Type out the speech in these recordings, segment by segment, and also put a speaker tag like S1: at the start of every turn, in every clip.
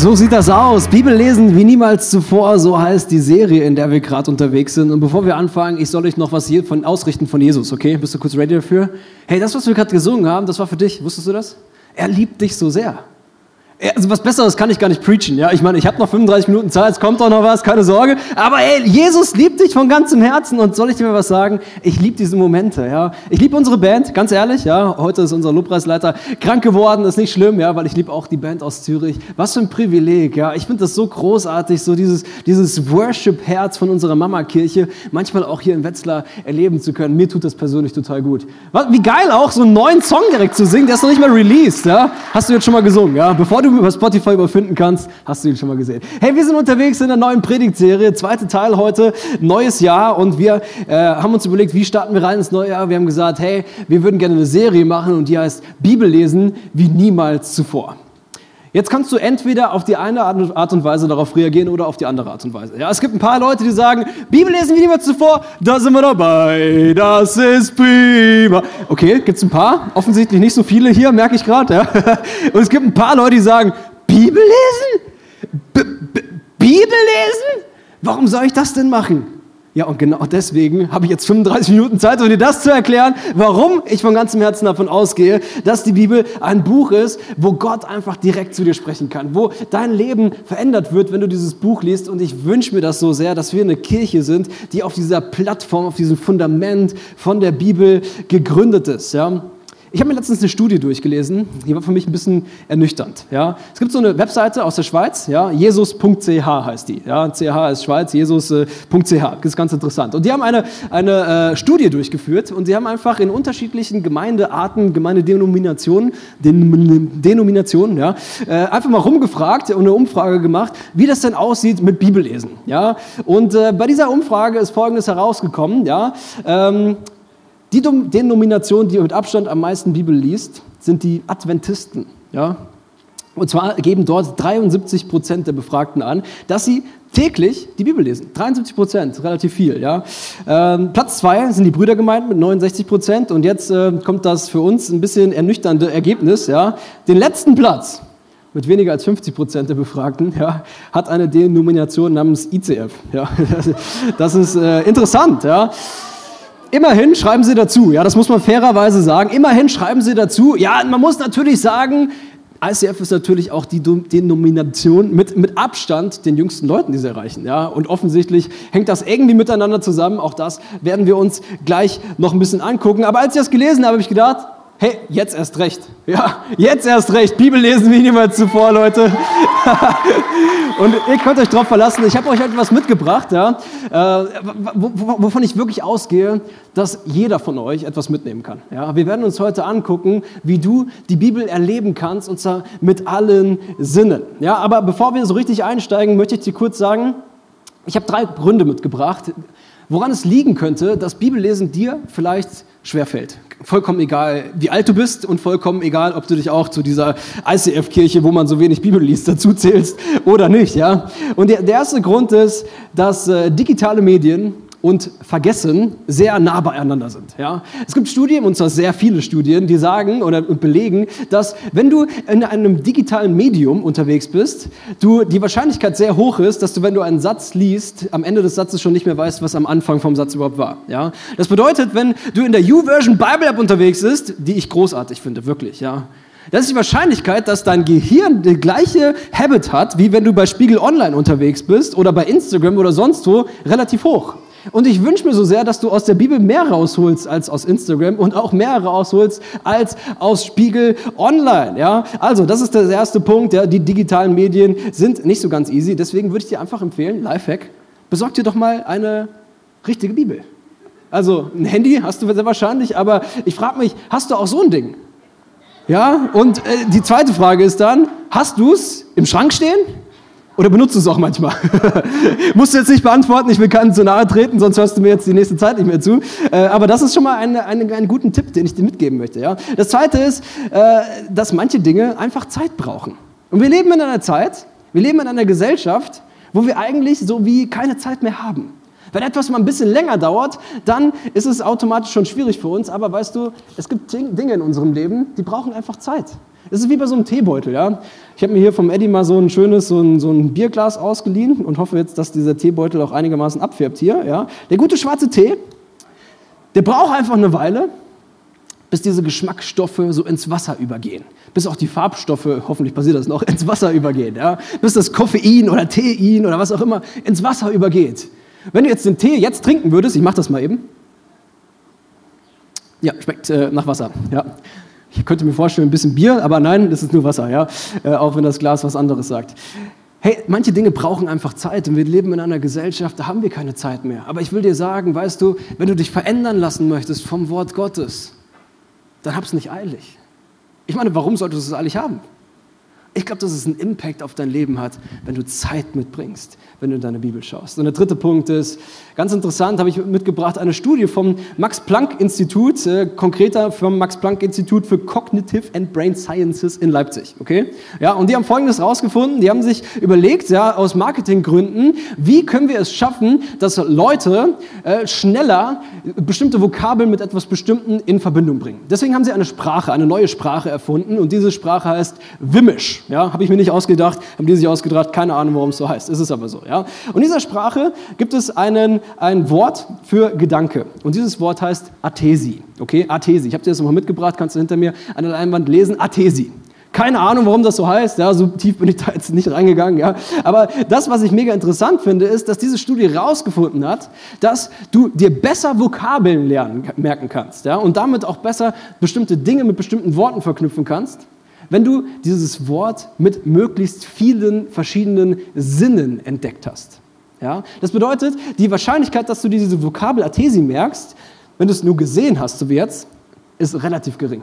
S1: So sieht das aus. Bibel lesen wie niemals zuvor, so heißt die Serie, in der wir gerade unterwegs sind. Und bevor wir anfangen, ich soll euch noch was hier von ausrichten von Jesus, okay? Bist du kurz ready dafür? Hey, das, was wir gerade gesungen haben, das war für dich. Wusstest du das? Er liebt dich so sehr. Also was Besseres kann ich gar nicht preachen. Ja? Ich meine, ich habe noch 35 Minuten Zeit, es kommt doch noch was, keine Sorge. Aber ey, Jesus liebt dich von ganzem Herzen. Und soll ich dir mal was sagen? Ich liebe diese Momente. Ja? Ich liebe unsere Band, ganz ehrlich. Ja? Heute ist unser Lobpreisleiter krank geworden, ist nicht schlimm, ja? weil ich liebe auch die Band aus Zürich. Was für ein Privileg. Ja? Ich finde das so großartig, so dieses, dieses Worship-Herz von unserer Mama-Kirche, manchmal auch hier in Wetzlar erleben zu können. Mir tut das persönlich total gut. Wie geil auch, so einen neuen Song direkt zu singen, der ist noch nicht mal released. Ja? Hast du jetzt schon mal gesungen? Ja? Bevor du über Spotify überfinden kannst, hast du ihn schon mal gesehen. Hey, wir sind unterwegs in der neuen Predigtserie, zweiter Teil heute, neues Jahr und wir äh, haben uns überlegt, wie starten wir rein ins neue Jahr. Wir haben gesagt, hey, wir würden gerne eine Serie machen und die heißt Bibel lesen wie niemals zuvor. Jetzt kannst du entweder auf die eine Art und Weise darauf reagieren oder auf die andere Art und Weise. Ja, es gibt ein paar Leute, die sagen, Bibel lesen wie niemals zuvor, da sind wir dabei, das ist prima. Okay, gibt es ein paar, offensichtlich nicht so viele hier, merke ich gerade. Ja. Und es gibt ein paar Leute, die sagen, Bibel lesen? B -B Bibel lesen? Warum soll ich das denn machen? Ja, und genau deswegen habe ich jetzt 35 Minuten Zeit, um dir das zu erklären, warum ich von ganzem Herzen davon ausgehe, dass die Bibel ein Buch ist, wo Gott einfach direkt zu dir sprechen kann, wo dein Leben verändert wird, wenn du dieses Buch liest. Und ich wünsche mir das so sehr, dass wir eine Kirche sind, die auf dieser Plattform, auf diesem Fundament von der Bibel gegründet ist. Ja? Ich habe mir letztens eine Studie durchgelesen, die war für mich ein bisschen ernüchternd. Ja. Es gibt so eine Webseite aus der Schweiz, ja, jesus.ch heißt die. Ja. CH ist Schweiz, jesus.ch. Das ist ganz interessant. Und die haben eine, eine äh, Studie durchgeführt und sie haben einfach in unterschiedlichen Gemeindearten, Gemeindedenominationen, Den, Denominationen, ja, äh, einfach mal rumgefragt und eine Umfrage gemacht, wie das denn aussieht mit Bibellesen. Ja. Und äh, bei dieser Umfrage ist Folgendes herausgekommen. Ja. Ähm, die Denomination, die mit Abstand am meisten Bibel liest, sind die Adventisten. Ja? Und zwar geben dort 73 Prozent der Befragten an, dass sie täglich die Bibel lesen. 73 Prozent, relativ viel. Ja? Ähm, Platz zwei sind die Brüdergemeinden mit 69 Prozent. Und jetzt äh, kommt das für uns ein bisschen ernüchternde Ergebnis. Ja? Den letzten Platz mit weniger als 50 Prozent der Befragten ja, hat eine Denomination namens ICF. Ja? Das ist äh, interessant. Ja? Immerhin schreiben sie dazu, ja, das muss man fairerweise sagen. Immerhin schreiben sie dazu, ja, man muss natürlich sagen, ICF ist natürlich auch die Denomination mit, mit Abstand den jüngsten Leuten, die sie erreichen. Ja? Und offensichtlich hängt das irgendwie miteinander zusammen. Auch das werden wir uns gleich noch ein bisschen angucken. Aber als ich das gelesen habe, habe ich gedacht, hey, jetzt erst recht. Ja, jetzt erst recht. Bibel lesen wie niemals zuvor, Leute. Und ihr könnt euch darauf verlassen. Ich habe euch etwas mitgebracht, ja, äh, wovon ich wirklich ausgehe, dass jeder von euch etwas mitnehmen kann. Ja, wir werden uns heute angucken, wie du die Bibel erleben kannst, und zwar mit allen Sinnen. Ja, aber bevor wir so richtig einsteigen, möchte ich dir kurz sagen, ich habe drei Gründe mitgebracht, woran es liegen könnte, dass Bibellesen dir vielleicht schwerfällt. Vollkommen egal, wie alt du bist und vollkommen egal, ob du dich auch zu dieser ICF-Kirche, wo man so wenig Bibel liest, dazu zählst oder nicht. Ja? Und der, der erste Grund ist, dass äh, digitale Medien und Vergessen sehr nah beieinander sind. Ja? Es gibt Studien, und zwar sehr viele Studien, die sagen oder belegen, dass wenn du in einem digitalen Medium unterwegs bist, du die Wahrscheinlichkeit sehr hoch ist, dass du, wenn du einen Satz liest, am Ende des Satzes schon nicht mehr weißt, was am Anfang vom Satz überhaupt war. Ja? Das bedeutet, wenn du in der YouVersion Bible App unterwegs bist, die ich großartig finde, wirklich, ja, das ist die Wahrscheinlichkeit, dass dein Gehirn die gleiche Habit hat, wie wenn du bei Spiegel Online unterwegs bist oder bei Instagram oder sonst wo, relativ hoch. Und ich wünsche mir so sehr, dass du aus der Bibel mehr rausholst als aus Instagram und auch mehr rausholst als aus Spiegel Online. Ja? Also, das ist der erste Punkt. Ja? Die digitalen Medien sind nicht so ganz easy. Deswegen würde ich dir einfach empfehlen, Lifehack, besorg dir doch mal eine richtige Bibel. Also, ein Handy hast du sehr wahrscheinlich, aber ich frage mich, hast du auch so ein Ding? Ja? Und äh, die zweite Frage ist dann, hast du es im Schrank stehen? Oder benutzt du es auch manchmal? Musst du jetzt nicht beantworten, ich will keinen zu nahe treten, sonst hörst du mir jetzt die nächste Zeit nicht mehr zu. Äh, aber das ist schon mal ein, ein, einen guten Tipp, den ich dir mitgeben möchte. Ja? Das Zweite ist, äh, dass manche Dinge einfach Zeit brauchen. Und wir leben in einer Zeit, wir leben in einer Gesellschaft, wo wir eigentlich so wie keine Zeit mehr haben. Wenn etwas mal ein bisschen länger dauert, dann ist es automatisch schon schwierig für uns. Aber weißt du, es gibt Dinge in unserem Leben, die brauchen einfach Zeit. Es ist wie bei so einem Teebeutel, ja. Ich habe mir hier vom Eddie mal so ein schönes, so ein, so ein Bierglas ausgeliehen und hoffe jetzt, dass dieser Teebeutel auch einigermaßen abfärbt hier, ja. Der gute schwarze Tee, der braucht einfach eine Weile, bis diese Geschmacksstoffe so ins Wasser übergehen. Bis auch die Farbstoffe, hoffentlich passiert das noch, ins Wasser übergehen. Ja? Bis das Koffein oder Tein oder was auch immer ins Wasser übergeht. Wenn du jetzt den Tee jetzt trinken würdest, ich mache das mal eben. Ja, schmeckt äh, nach Wasser. Ja. Ich könnte mir vorstellen, ein bisschen Bier, aber nein, das ist nur Wasser, ja. Äh, auch wenn das Glas was anderes sagt. Hey, manche Dinge brauchen einfach Zeit und wir leben in einer Gesellschaft, da haben wir keine Zeit mehr. Aber ich will dir sagen, weißt du, wenn du dich verändern lassen möchtest vom Wort Gottes, dann hab's nicht eilig. Ich meine, warum solltest du es eilig haben? Ich glaube, dass es einen Impact auf dein Leben hat, wenn du Zeit mitbringst, wenn du in deine Bibel schaust. Und der dritte Punkt ist, ganz interessant, habe ich mitgebracht, eine Studie vom Max-Planck-Institut, äh, konkreter vom Max-Planck-Institut für Cognitive and Brain Sciences in Leipzig. Okay? Ja, und die haben Folgendes rausgefunden, die haben sich überlegt, ja, aus Marketinggründen, wie können wir es schaffen, dass Leute äh, schneller bestimmte Vokabeln mit etwas Bestimmten in Verbindung bringen. Deswegen haben sie eine Sprache, eine neue Sprache erfunden und diese Sprache heißt Wimmisch. Ja, habe ich mir nicht ausgedacht, haben die sich ausgedacht, keine Ahnung, warum es so heißt. Es ist aber so. Ja. Und in dieser Sprache gibt es einen, ein Wort für Gedanke. Und dieses Wort heißt Athesi. Okay, Athesi. Ich habe dir das nochmal mitgebracht, kannst du hinter mir an der Leinwand lesen. Athesi. Keine Ahnung, warum das so heißt, ja, so tief bin ich da jetzt nicht reingegangen. Ja. Aber das, was ich mega interessant finde, ist, dass diese Studie herausgefunden hat, dass du dir besser Vokabeln lernen, merken kannst ja, und damit auch besser bestimmte Dinge mit bestimmten Worten verknüpfen kannst, wenn du dieses Wort mit möglichst vielen verschiedenen Sinnen entdeckt hast. Ja? Das bedeutet, die Wahrscheinlichkeit, dass du diese Vokabel Athesi merkst, wenn du es nur gesehen hast, so wie jetzt, ist relativ gering.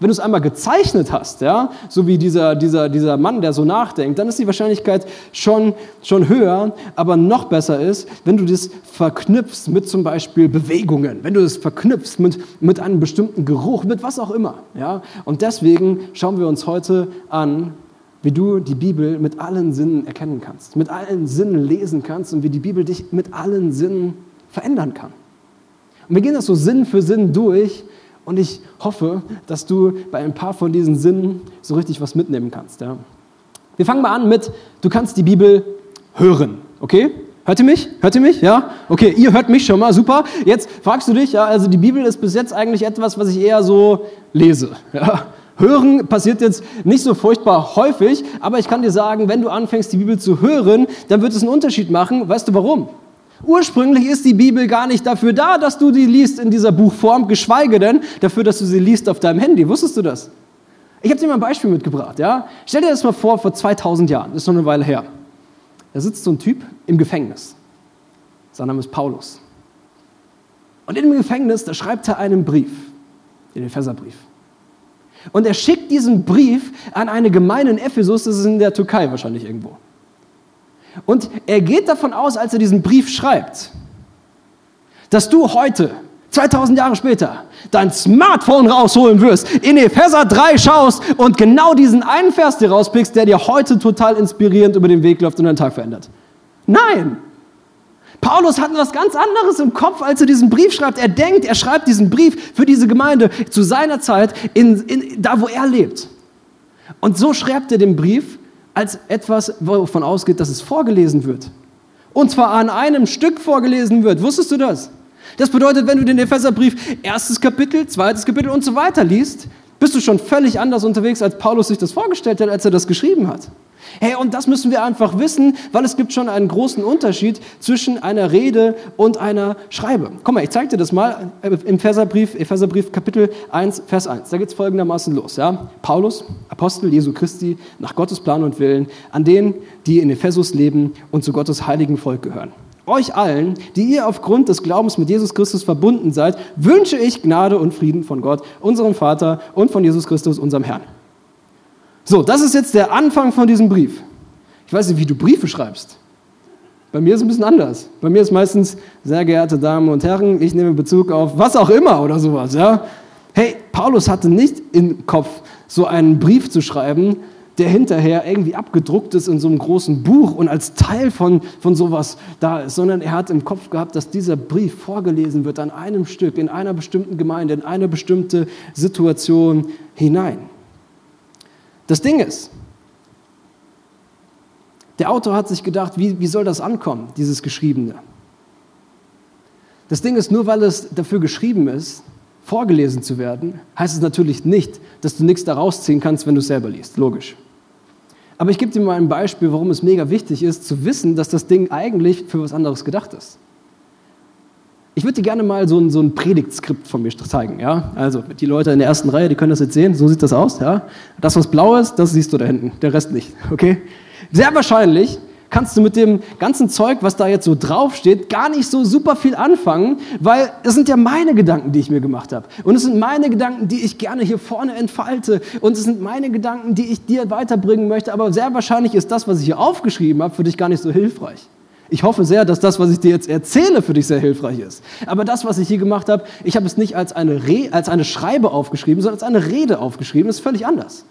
S1: Wenn du es einmal gezeichnet hast, ja, so wie dieser, dieser, dieser Mann, der so nachdenkt, dann ist die Wahrscheinlichkeit schon, schon höher. Aber noch besser ist, wenn du das verknüpfst mit zum Beispiel Bewegungen, wenn du das verknüpfst mit, mit einem bestimmten Geruch, mit was auch immer. Ja. Und deswegen schauen wir uns heute an, wie du die Bibel mit allen Sinnen erkennen kannst, mit allen Sinnen lesen kannst und wie die Bibel dich mit allen Sinnen verändern kann. Und wir gehen das so Sinn für Sinn durch und ich hoffe, dass du bei ein paar von diesen Sinnen so richtig was mitnehmen kannst. Ja. Wir fangen mal an mit, du kannst die Bibel hören, okay? Hört ihr mich? Hört ihr mich? Ja? Okay, ihr hört mich schon mal, super. Jetzt fragst du dich, ja, also die Bibel ist bis jetzt eigentlich etwas, was ich eher so lese. Ja? Hören passiert jetzt nicht so furchtbar häufig, aber ich kann dir sagen, wenn du anfängst, die Bibel zu hören, dann wird es einen Unterschied machen. Weißt du warum? Ursprünglich ist die Bibel gar nicht dafür da, dass du die liest in dieser Buchform, geschweige denn dafür, dass du sie liest auf deinem Handy. Wusstest du das? Ich habe dir mal ein Beispiel mitgebracht. Ja? Stell dir das mal vor, vor 2000 Jahren, das ist noch eine Weile her. Da sitzt so ein Typ im Gefängnis. Sein Name ist Paulus. Und in dem Gefängnis, da schreibt er einen Brief, den Epheserbrief. Und er schickt diesen Brief an eine Gemeinde in Ephesus, das ist in der Türkei wahrscheinlich irgendwo. Und er geht davon aus, als er diesen Brief schreibt, dass du heute, 2000 Jahre später, dein Smartphone rausholen wirst, in Epheser 3 schaust und genau diesen einen Vers dir rauspickst, der dir heute total inspirierend über den Weg läuft und deinen Tag verändert. Nein! Paulus hat was ganz anderes im Kopf, als er diesen Brief schreibt. Er denkt, er schreibt diesen Brief für diese Gemeinde zu seiner Zeit, in, in, da wo er lebt. Und so schreibt er den Brief als etwas, wovon ausgeht, dass es vorgelesen wird. Und zwar an einem Stück vorgelesen wird. Wusstest du das? Das bedeutet, wenn du den Epheserbrief erstes Kapitel, zweites Kapitel und so weiter liest, bist du schon völlig anders unterwegs, als Paulus sich das vorgestellt hat, als er das geschrieben hat. Hey, und das müssen wir einfach wissen, weil es gibt schon einen großen Unterschied zwischen einer Rede und einer Schreibe. Komm mal, ich zeige dir das mal im Epheserbrief, Epheserbrief Kapitel 1, Vers 1. Da geht es folgendermaßen los. Ja? Paulus, Apostel Jesu Christi, nach Gottes Plan und Willen, an denen, die in Ephesus leben und zu Gottes heiligen Volk gehören. Euch allen, die ihr aufgrund des Glaubens mit Jesus Christus verbunden seid, wünsche ich Gnade und Frieden von Gott, unserem Vater und von Jesus Christus, unserem Herrn. So, das ist jetzt der Anfang von diesem Brief. Ich weiß nicht, wie du Briefe schreibst. Bei mir ist es ein bisschen anders. Bei mir ist meistens, sehr geehrte Damen und Herren, ich nehme Bezug auf was auch immer oder sowas. Ja? Hey, Paulus hatte nicht im Kopf, so einen Brief zu schreiben, der hinterher irgendwie abgedruckt ist in so einem großen Buch und als Teil von, von sowas da ist, sondern er hat im Kopf gehabt, dass dieser Brief vorgelesen wird an einem Stück, in einer bestimmten Gemeinde, in eine bestimmte Situation hinein. Das Ding ist, der Autor hat sich gedacht, wie, wie soll das ankommen, dieses Geschriebene? Das Ding ist, nur weil es dafür geschrieben ist, vorgelesen zu werden, heißt es natürlich nicht, dass du nichts daraus ziehen kannst, wenn du es selber liest. Logisch. Aber ich gebe dir mal ein Beispiel, warum es mega wichtig ist, zu wissen, dass das Ding eigentlich für was anderes gedacht ist. Ich würde dir gerne mal so ein, so ein Predigtskript von mir zeigen. Ja? Also die Leute in der ersten Reihe, die können das jetzt sehen. So sieht das aus. Ja? Das, was blau ist, das siehst du da hinten. Der Rest nicht. Okay? Sehr wahrscheinlich kannst du mit dem ganzen Zeug, was da jetzt so draufsteht, gar nicht so super viel anfangen, weil es sind ja meine Gedanken, die ich mir gemacht habe. Und es sind meine Gedanken, die ich gerne hier vorne entfalte. Und es sind meine Gedanken, die ich dir weiterbringen möchte. Aber sehr wahrscheinlich ist das, was ich hier aufgeschrieben habe, für dich gar nicht so hilfreich. Ich hoffe sehr, dass das, was ich dir jetzt erzähle, für dich sehr hilfreich ist. Aber das, was ich hier gemacht habe, ich habe es nicht als eine, Re als eine Schreibe aufgeschrieben, sondern als eine Rede aufgeschrieben. Das ist völlig anders.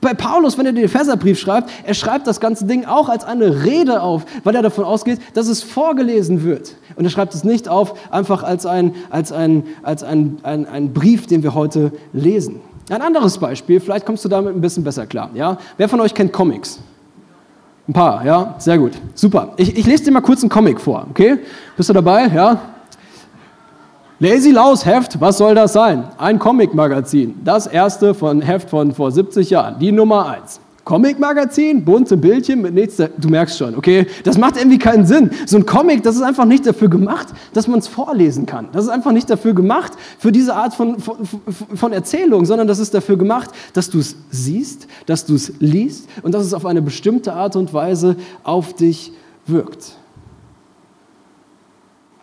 S1: Bei Paulus, wenn er den Epheserbrief schreibt, er schreibt das ganze Ding auch als eine Rede auf, weil er davon ausgeht, dass es vorgelesen wird. Und er schreibt es nicht auf einfach als ein, als ein, als ein, ein, ein Brief, den wir heute lesen. Ein anderes Beispiel, vielleicht kommst du damit ein bisschen besser klar. Ja? Wer von euch kennt Comics? Ein paar, ja, sehr gut. Super. Ich, ich lese dir mal kurz einen Comic vor, okay? Bist du dabei? Ja? Lazy Laus Heft, was soll das sein? Ein Comic-Magazin. Das erste von Heft von vor 70 Jahren, die Nummer 1. Comic-Magazin, bunte Bildchen mit nichts, du merkst schon, okay? Das macht irgendwie keinen Sinn. So ein Comic, das ist einfach nicht dafür gemacht, dass man es vorlesen kann. Das ist einfach nicht dafür gemacht für diese Art von, von, von Erzählung, sondern das ist dafür gemacht, dass du es siehst, dass du es liest und dass es auf eine bestimmte Art und Weise auf dich wirkt.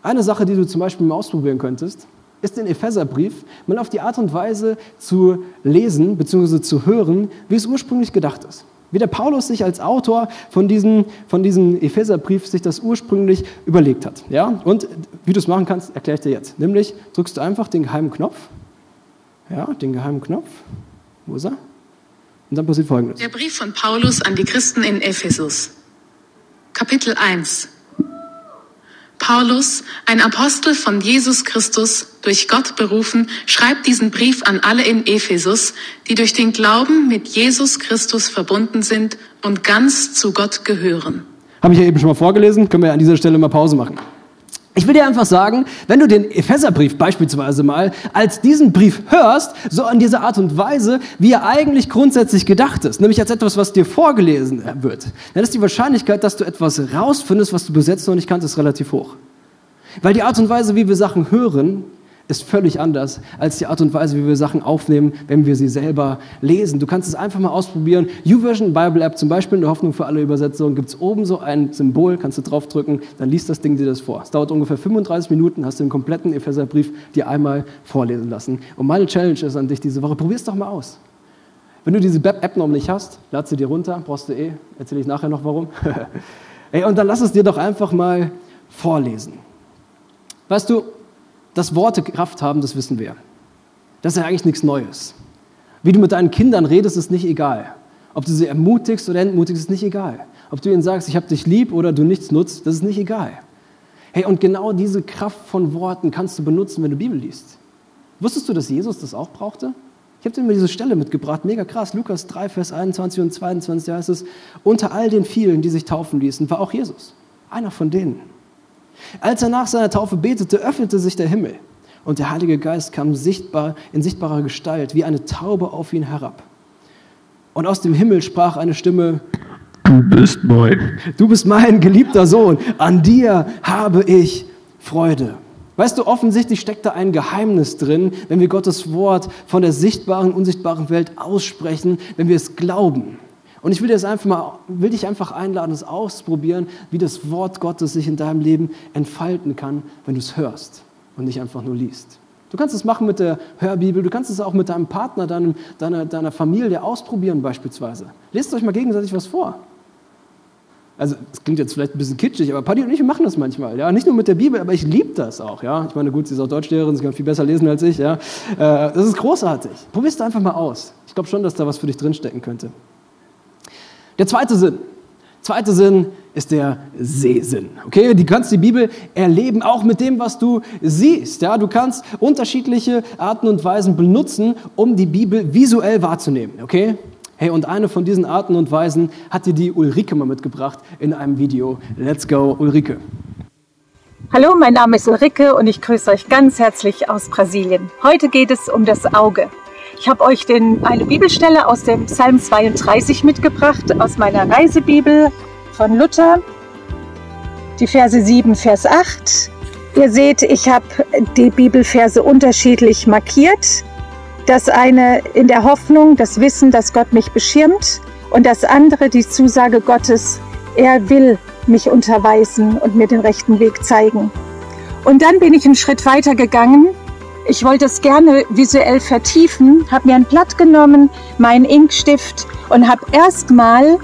S1: Eine Sache, die du zum Beispiel mal ausprobieren könntest, ist den Epheserbrief mal auf die Art und Weise zu lesen bzw. zu hören, wie es ursprünglich gedacht ist. Wie der Paulus sich als Autor von diesem, von diesem Epheserbrief sich das ursprünglich überlegt hat. Ja? Und wie du es machen kannst, erkläre ich dir jetzt. Nämlich drückst du einfach den geheimen Knopf. Ja, den geheimen Knopf. Wo ist er? Und dann passiert Folgendes.
S2: Der Brief von Paulus an die Christen in Ephesus. Kapitel 1. Paulus, ein Apostel von Jesus Christus, durch Gott berufen, schreibt diesen Brief an alle in Ephesus, die durch den Glauben mit Jesus Christus verbunden sind und ganz zu Gott gehören.
S1: Habe ich ja eben schon mal vorgelesen, können wir an dieser Stelle mal Pause machen. Ich will dir einfach sagen, wenn du den Epheserbrief beispielsweise mal als diesen Brief hörst, so in dieser Art und Weise, wie er eigentlich grundsätzlich gedacht ist, nämlich als etwas, was dir vorgelesen wird, dann ist die Wahrscheinlichkeit, dass du etwas rausfindest, was du besetzt noch nicht kannst, ist relativ hoch. Weil die Art und Weise, wie wir Sachen hören, ist völlig anders als die Art und Weise, wie wir Sachen aufnehmen, wenn wir sie selber lesen. Du kannst es einfach mal ausprobieren. YouVersion Bible App zum Beispiel, in der Hoffnung für alle Übersetzungen, gibt es oben so ein Symbol, kannst du draufdrücken, dann liest das Ding dir das vor. Es dauert ungefähr 35 Minuten, hast du den kompletten Epheserbrief dir einmal vorlesen lassen. Und meine Challenge ist an dich diese Woche, probier es doch mal aus. Wenn du diese App noch nicht hast, lad sie dir runter, brauchst du eh, erzähle ich nachher noch warum. Ey, und dann lass es dir doch einfach mal vorlesen. Weißt du, dass Worte Kraft haben, das wissen wir. Das ist ja eigentlich nichts Neues. Wie du mit deinen Kindern redest, ist nicht egal. Ob du sie ermutigst oder entmutigst, ist nicht egal. Ob du ihnen sagst, ich habe dich lieb oder du nichts nutzt, das ist nicht egal. Hey, und genau diese Kraft von Worten kannst du benutzen, wenn du Bibel liest. Wusstest du, dass Jesus das auch brauchte? Ich habe dir mal diese Stelle mitgebracht, mega krass. Lukas 3, Vers 21 und 22 heißt es, unter all den vielen, die sich taufen ließen, war auch Jesus. Einer von denen. Als er nach seiner Taufe betete, öffnete sich der Himmel und der Heilige Geist kam sichtbar, in sichtbarer Gestalt wie eine Taube auf ihn herab. Und aus dem Himmel sprach eine Stimme, Du bist mein. Du bist mein geliebter Sohn. An dir habe ich Freude. Weißt du, offensichtlich steckt da ein Geheimnis drin, wenn wir Gottes Wort von der sichtbaren, unsichtbaren Welt aussprechen, wenn wir es glauben. Und ich will, dir einfach mal, will dich einfach einladen, es auszuprobieren, wie das Wort Gottes sich in deinem Leben entfalten kann, wenn du es hörst und nicht einfach nur liest. Du kannst es machen mit der Hörbibel, du kannst es auch mit deinem Partner, deinem, deiner, deiner Familie ausprobieren beispielsweise. Lest euch mal gegenseitig was vor. Also, es klingt jetzt vielleicht ein bisschen kitschig, aber Paddy und ich machen das manchmal. Ja? Nicht nur mit der Bibel, aber ich liebe das auch. Ja? Ich meine, gut, sie ist auch Deutschlehrerin, sie kann viel besser lesen als ich. Ja? Äh, das ist großartig. Probier es einfach mal aus. Ich glaube schon, dass da was für dich drinstecken könnte. Der zweite Sinn. Zweite Sinn ist der Sehsinn. Okay, du kannst die Bibel erleben, auch mit dem, was du siehst. Ja, du kannst unterschiedliche Arten und Weisen benutzen, um die Bibel visuell wahrzunehmen. Okay, Hey, und eine von diesen Arten und Weisen hat dir die Ulrike mal mitgebracht in einem Video. Let's go, Ulrike.
S3: Hallo, mein Name ist Ulrike und ich grüße euch ganz herzlich aus Brasilien. Heute geht es um das Auge. Ich habe euch den, eine Bibelstelle aus dem Psalm 32 mitgebracht, aus meiner Reisebibel von Luther, die Verse 7, Vers 8. Ihr seht, ich habe die Bibelverse unterschiedlich markiert. Das eine in der Hoffnung, das Wissen, dass Gott mich beschirmt und das andere die Zusage Gottes, er will mich unterweisen und mir den rechten Weg zeigen. Und dann bin ich einen Schritt weiter gegangen. Ich wollte es gerne visuell vertiefen, habe mir ein Blatt genommen, meinen Inkstift und habe erstmal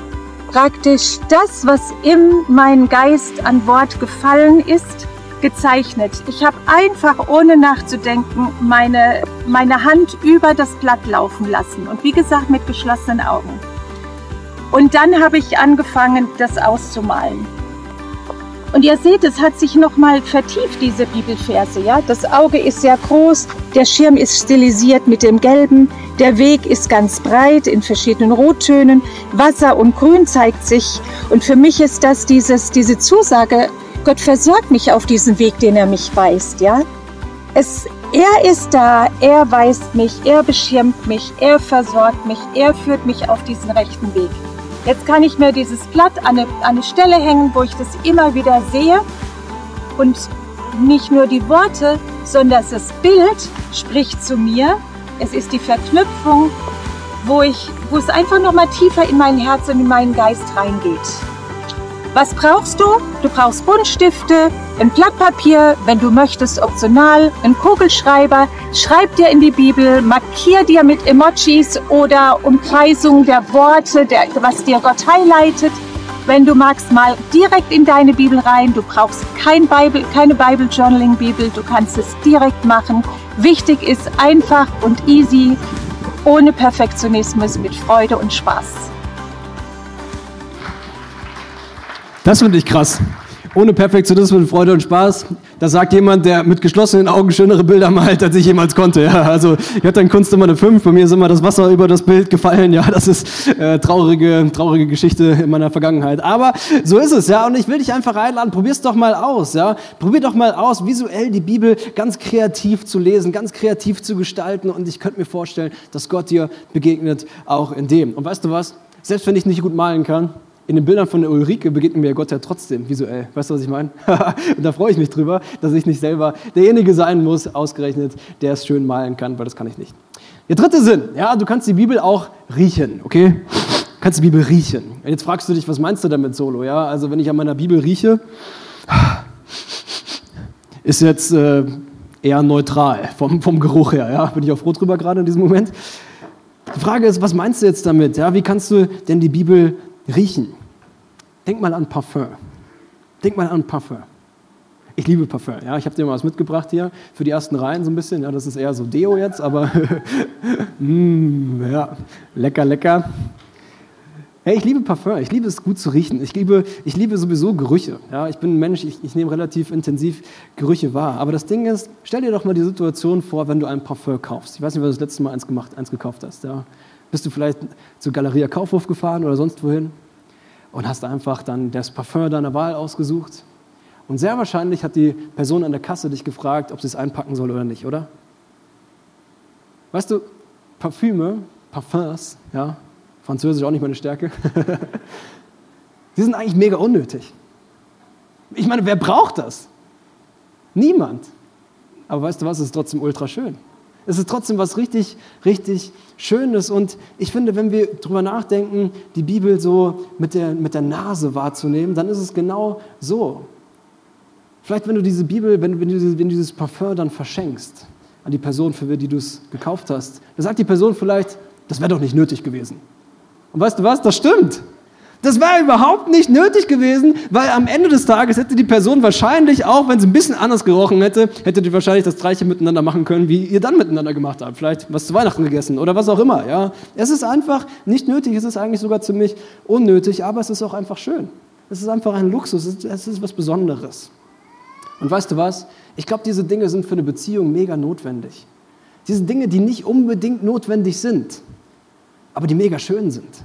S3: praktisch das, was in meinen Geist an Wort gefallen ist, gezeichnet. Ich habe einfach ohne nachzudenken meine, meine Hand über das Blatt laufen lassen und wie gesagt mit geschlossenen Augen. Und dann habe ich angefangen, das auszumalen. Und ihr seht, es hat sich nochmal vertieft, diese Bibelverse. Ja? Das Auge ist sehr groß, der Schirm ist stilisiert mit dem Gelben, der Weg ist ganz breit in verschiedenen Rottönen, Wasser und Grün zeigt sich. Und für mich ist das dieses, diese Zusage, Gott versorgt mich auf diesen Weg, den er mich weist. Ja? Es, er ist da, er weist mich, er beschirmt mich, er versorgt mich, er führt mich auf diesen rechten Weg. Jetzt kann ich mir dieses Blatt an eine, an eine Stelle hängen, wo ich das immer wieder sehe und nicht nur die Worte, sondern das Bild spricht zu mir. Es ist die Verknüpfung, wo, ich, wo es einfach noch mal tiefer in mein Herz und in meinen Geist reingeht. Was brauchst du? Du brauchst Buntstifte, ein Blatt Papier, wenn du möchtest, optional, ein Kugelschreiber. Schreib dir in die Bibel, markier dir mit Emojis oder Umkreisung der Worte, der, was dir Gott highlightet. Wenn du magst, mal direkt in deine Bibel rein. Du brauchst kein Bible, keine Bible Journaling Bibel. Du kannst es direkt machen. Wichtig ist einfach und easy, ohne Perfektionismus, mit Freude und Spaß.
S1: Das finde ich krass. Ohne Perfektionismus, Freude und Spaß. Das sagt jemand, der mit geschlossenen Augen schönere Bilder malt, als ich jemals konnte. Ja, also ich hatte in Kunst immer eine 5, bei mir ist immer das Wasser über das Bild gefallen. Ja, das ist äh, traurige, traurige Geschichte in meiner Vergangenheit. Aber so ist es, ja. Und ich will dich einfach einladen, probier's doch mal aus, ja. Probier doch mal aus, visuell die Bibel ganz kreativ zu lesen, ganz kreativ zu gestalten. Und ich könnte mir vorstellen, dass Gott dir begegnet, auch in dem. Und weißt du was? Selbst wenn ich nicht gut malen kann, in den Bildern von Ulrike begegnet mir Gott ja trotzdem visuell. Weißt du, was ich meine? und da freue ich mich drüber, dass ich nicht selber derjenige sein muss, ausgerechnet, der es schön malen kann, weil das kann ich nicht. Der dritte Sinn, ja, du kannst die Bibel auch riechen, okay? Du kannst die Bibel riechen. Und jetzt fragst du dich, was meinst du damit Solo, ja? Also wenn ich an meiner Bibel rieche, ist jetzt äh, eher neutral vom, vom Geruch her, ja? Bin ich auch froh drüber gerade in diesem Moment. Die Frage ist, was meinst du jetzt damit? Ja? Wie kannst du denn die Bibel Riechen. Denk mal an Parfum. Denk mal an Parfum. Ich liebe Parfum. Ja, ich habe dir mal was mitgebracht hier für die ersten Reihen so ein bisschen. Ja, das ist eher so Deo jetzt, aber mm, ja, lecker, lecker. Hey, ich liebe Parfum. Ich liebe es gut zu riechen. Ich liebe, ich liebe sowieso Gerüche. Ja, ich bin ein Mensch. Ich, ich nehme relativ intensiv Gerüche wahr. Aber das Ding ist, stell dir doch mal die Situation vor, wenn du ein Parfum kaufst. Ich weiß nicht, wann du das letzte Mal eins gemacht, eins gekauft hast. Ja. Bist du vielleicht zur Galeria Kaufhof gefahren oder sonst wohin und hast einfach dann das Parfum deiner Wahl ausgesucht? Und sehr wahrscheinlich hat die Person an der Kasse dich gefragt, ob sie es einpacken soll oder nicht, oder? Weißt du, Parfüme, Parfums, ja, Französisch auch nicht meine Stärke, die sind eigentlich mega unnötig. Ich meine, wer braucht das? Niemand. Aber weißt du was, es ist trotzdem ultra schön. Es ist trotzdem was richtig, richtig Schönes. Und ich finde, wenn wir darüber nachdenken, die Bibel so mit der, mit der Nase wahrzunehmen, dann ist es genau so. Vielleicht, wenn du diese Bibel, wenn, wenn, du, wenn du dieses Parfum dann verschenkst an die Person, für die du es gekauft hast, dann sagt die Person vielleicht, das wäre doch nicht nötig gewesen. Und weißt du was? Das stimmt. Das wäre überhaupt nicht nötig gewesen, weil am Ende des Tages hätte die Person wahrscheinlich, auch wenn sie ein bisschen anders gerochen hätte, hätte die wahrscheinlich das Gleiche miteinander machen können, wie ihr dann miteinander gemacht habt. Vielleicht was zu Weihnachten gegessen oder was auch immer. Ja? Es ist einfach nicht nötig, es ist eigentlich sogar ziemlich unnötig, aber es ist auch einfach schön. Es ist einfach ein Luxus, es ist, was Besonderes. Und weißt du was? Ich glaube, diese Dinge sind für eine Beziehung mega notwendig. Diese Dinge, die nicht unbedingt notwendig sind. aber die mega schön sind.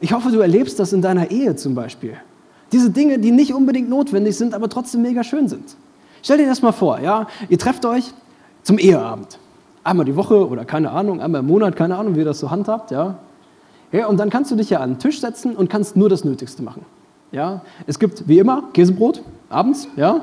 S1: Ich hoffe, du erlebst das in deiner Ehe zum Beispiel. Diese Dinge, die nicht unbedingt notwendig sind, aber trotzdem mega schön sind. Stell dir das mal vor, ja? Ihr trefft euch zum Eheabend. Einmal die Woche oder keine Ahnung, einmal im Monat, keine Ahnung, wie ihr das so handhabt, ja? ja? Und dann kannst du dich ja an den Tisch setzen und kannst nur das Nötigste machen. Ja? Es gibt wie immer Käsebrot abends, ja?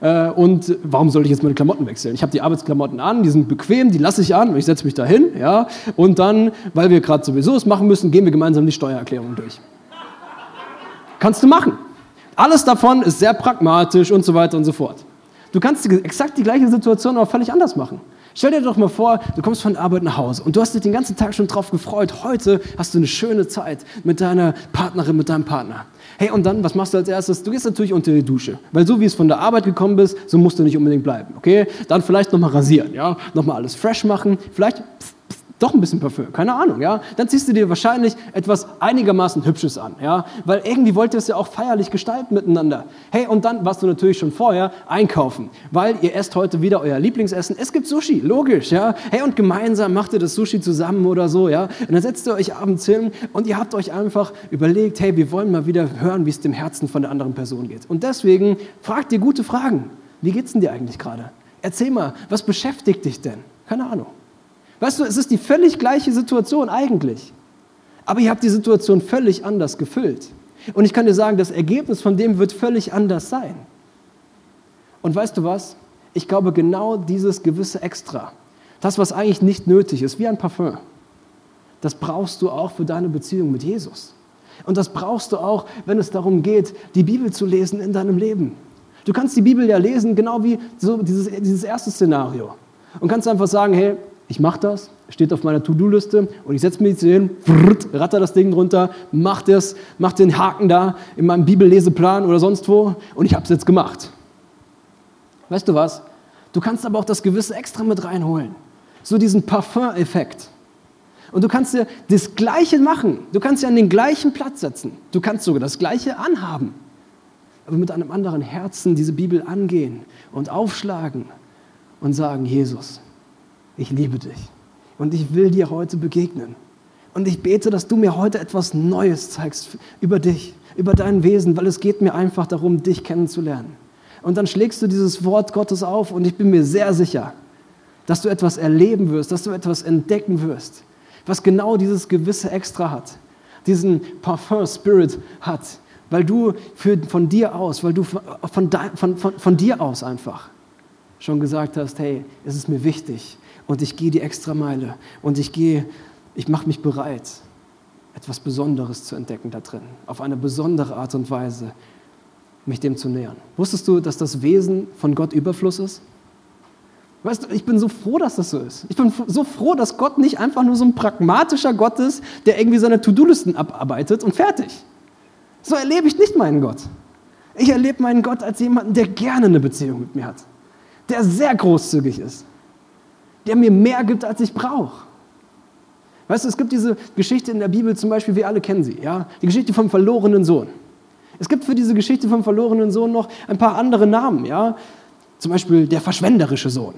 S1: Äh, und warum soll ich jetzt meine Klamotten wechseln? Ich habe die Arbeitsklamotten an, die sind bequem, die lasse ich an, ich setze mich da hin. Ja? Und dann, weil wir gerade sowieso es machen müssen, gehen wir gemeinsam die Steuererklärung durch. Kannst du machen. Alles davon ist sehr pragmatisch und so weiter und so fort. Du kannst exakt die gleiche Situation aber völlig anders machen. Stell dir doch mal vor, du kommst von der Arbeit nach Hause und du hast dich den ganzen Tag schon drauf gefreut. Heute hast du eine schöne Zeit mit deiner Partnerin, mit deinem Partner. Hey, und dann, was machst du als erstes? Du gehst natürlich unter die Dusche. Weil so wie es von der Arbeit gekommen bist, so musst du nicht unbedingt bleiben. Okay? Dann vielleicht nochmal rasieren, ja? Nochmal alles fresh machen. Vielleicht pst, doch ein bisschen Parfüm, keine Ahnung, ja. Dann ziehst du dir wahrscheinlich etwas einigermaßen Hübsches an, ja, weil irgendwie wollt ihr es ja auch feierlich gestalten miteinander. Hey, und dann warst du natürlich schon vorher einkaufen, weil ihr esst heute wieder euer Lieblingsessen. Es gibt Sushi, logisch, ja. Hey, und gemeinsam macht ihr das Sushi zusammen oder so, ja. Und dann setzt ihr euch abends hin und ihr habt euch einfach überlegt, hey, wir wollen mal wieder hören, wie es dem Herzen von der anderen Person geht. Und deswegen fragt ihr gute Fragen. Wie geht's denn dir eigentlich gerade? Erzähl mal, was beschäftigt dich denn? Keine Ahnung. Weißt du, es ist die völlig gleiche Situation eigentlich. Aber ihr habt die Situation völlig anders gefüllt. Und ich kann dir sagen, das Ergebnis von dem wird völlig anders sein. Und weißt du was? Ich glaube, genau dieses gewisse Extra, das, was eigentlich nicht nötig ist, wie ein Parfum, das brauchst du auch für deine Beziehung mit Jesus. Und das brauchst du auch, wenn es darum geht, die Bibel zu lesen in deinem Leben. Du kannst die Bibel ja lesen, genau wie so dieses, dieses erste Szenario. Und kannst einfach sagen, hey, ich mache das, steht auf meiner To-Do-Liste und ich setze mich hin, ratter das Ding drunter, mach das, mach den Haken da in meinem Bibelleseplan oder sonst wo und ich habe es jetzt gemacht. Weißt du was? Du kannst aber auch das gewisse Extra mit reinholen. So diesen Parfum-Effekt. Und du kannst dir das Gleiche machen. Du kannst dir an den gleichen Platz setzen. Du kannst sogar das Gleiche anhaben. Aber mit einem anderen Herzen diese Bibel angehen und aufschlagen und sagen, Jesus, ich liebe dich und ich will dir heute begegnen. Und ich bete, dass du mir heute etwas Neues zeigst über dich, über dein Wesen, weil es geht mir einfach darum, dich kennenzulernen. Und dann schlägst du dieses Wort Gottes auf und ich bin mir sehr sicher, dass du etwas erleben wirst, dass du etwas entdecken wirst, was genau dieses gewisse Extra hat, diesen Parfum-Spirit hat, weil du für, von dir aus, weil du von, von, von, von dir aus einfach schon gesagt hast, hey, es ist mir wichtig, und ich gehe die extra Meile und ich gehe, ich mache mich bereit, etwas Besonderes zu entdecken da drin, auf eine besondere Art und Weise mich dem zu nähern. Wusstest du, dass das Wesen von Gott Überfluss ist? Weißt du, ich bin so froh, dass das so ist. Ich bin so froh, dass Gott nicht einfach nur so ein pragmatischer Gott ist, der irgendwie seine To-Do-Listen abarbeitet und fertig. So erlebe ich nicht meinen Gott. Ich erlebe meinen Gott als jemanden, der gerne eine Beziehung mit mir hat, der sehr großzügig ist, der mir mehr gibt, als ich brauche. Weißt du, es gibt diese Geschichte in der Bibel zum Beispiel, wir alle kennen sie, ja? die Geschichte vom verlorenen Sohn. Es gibt für diese Geschichte vom verlorenen Sohn noch ein paar andere Namen, ja? zum Beispiel der verschwenderische Sohn.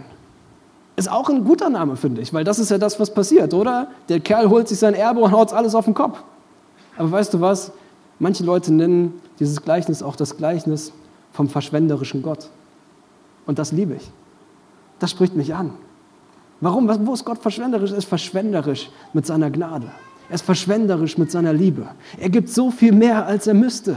S1: Ist auch ein guter Name, finde ich, weil das ist ja das, was passiert, oder? Der Kerl holt sich sein Erbe und haut alles auf den Kopf. Aber weißt du was? Manche Leute nennen dieses Gleichnis auch das Gleichnis vom verschwenderischen Gott. Und das liebe ich. Das spricht mich an. Warum? Wo ist Gott verschwenderisch? Er ist verschwenderisch mit seiner Gnade. Er ist verschwenderisch mit seiner Liebe. Er gibt so viel mehr, als er müsste.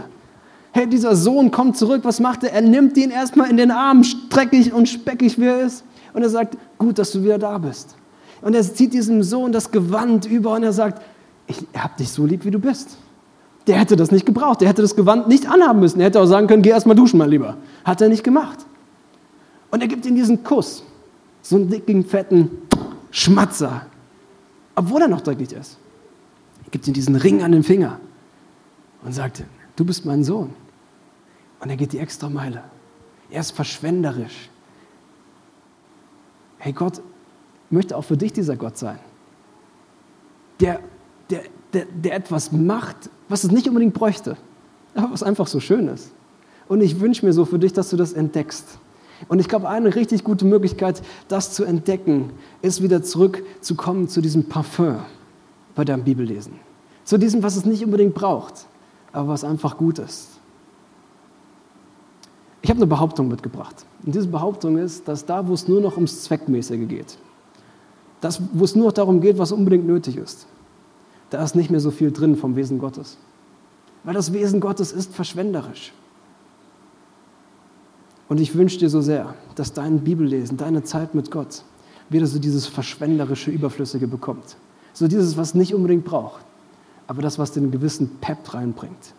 S1: Hey, dieser Sohn kommt zurück. Was macht er? Er nimmt ihn erstmal in den Arm, streckig und speckig wie er ist. Und er sagt, gut, dass du wieder da bist. Und er zieht diesem Sohn das Gewand über und er sagt, ich hab dich so lieb, wie du bist. Der hätte das nicht gebraucht. Der hätte das Gewand nicht anhaben müssen. Er hätte auch sagen können, geh erstmal duschen, mein Lieber. Hat er nicht gemacht. Und er gibt ihm diesen Kuss so einen dicken, fetten Schmatzer, obwohl er noch dreckig ist. Er gibt ihm diesen Ring an den Finger und sagt, du bist mein Sohn. Und er geht die extra Meile. Er ist verschwenderisch. Hey, Gott möchte auch für dich dieser Gott sein, der, der, der, der etwas macht, was es nicht unbedingt bräuchte, aber was einfach so schön ist. Und ich wünsche mir so für dich, dass du das entdeckst. Und ich glaube, eine richtig gute Möglichkeit, das zu entdecken, ist wieder zurückzukommen zu diesem Parfum. bei deinem Bibellesen. Zu diesem, was es nicht unbedingt braucht, aber was einfach gut ist. Ich habe eine Behauptung mitgebracht. Und diese Behauptung ist, dass da, wo es nur noch ums Zweckmäßige geht, das, wo es nur noch darum geht, was unbedingt nötig ist, da ist nicht mehr so viel drin vom Wesen Gottes. Weil das Wesen Gottes ist verschwenderisch. Und ich wünsche dir so sehr, dass dein Bibellesen, deine Zeit mit Gott, wieder so dieses verschwenderische, überflüssige bekommt. So dieses, was nicht unbedingt braucht, aber das, was den gewissen Pep reinbringt.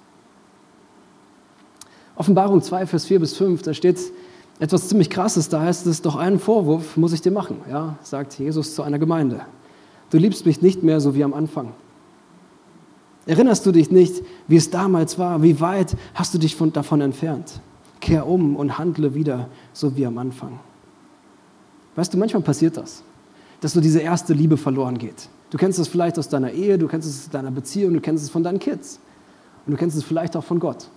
S1: Offenbarung 2, Vers 4 bis 5, da steht etwas ziemlich Krasses, da heißt es, doch einen Vorwurf muss ich dir machen, ja, sagt Jesus zu einer Gemeinde. Du liebst mich nicht mehr so wie am Anfang. Erinnerst du dich nicht, wie es damals war? Wie weit hast du dich von, davon entfernt? Kehr um und handle wieder so wie am Anfang. Weißt du, manchmal passiert das, dass so diese erste Liebe verloren geht. Du kennst es vielleicht aus deiner Ehe, du kennst es aus deiner Beziehung, du kennst es von deinen Kids und du kennst es vielleicht auch von Gott.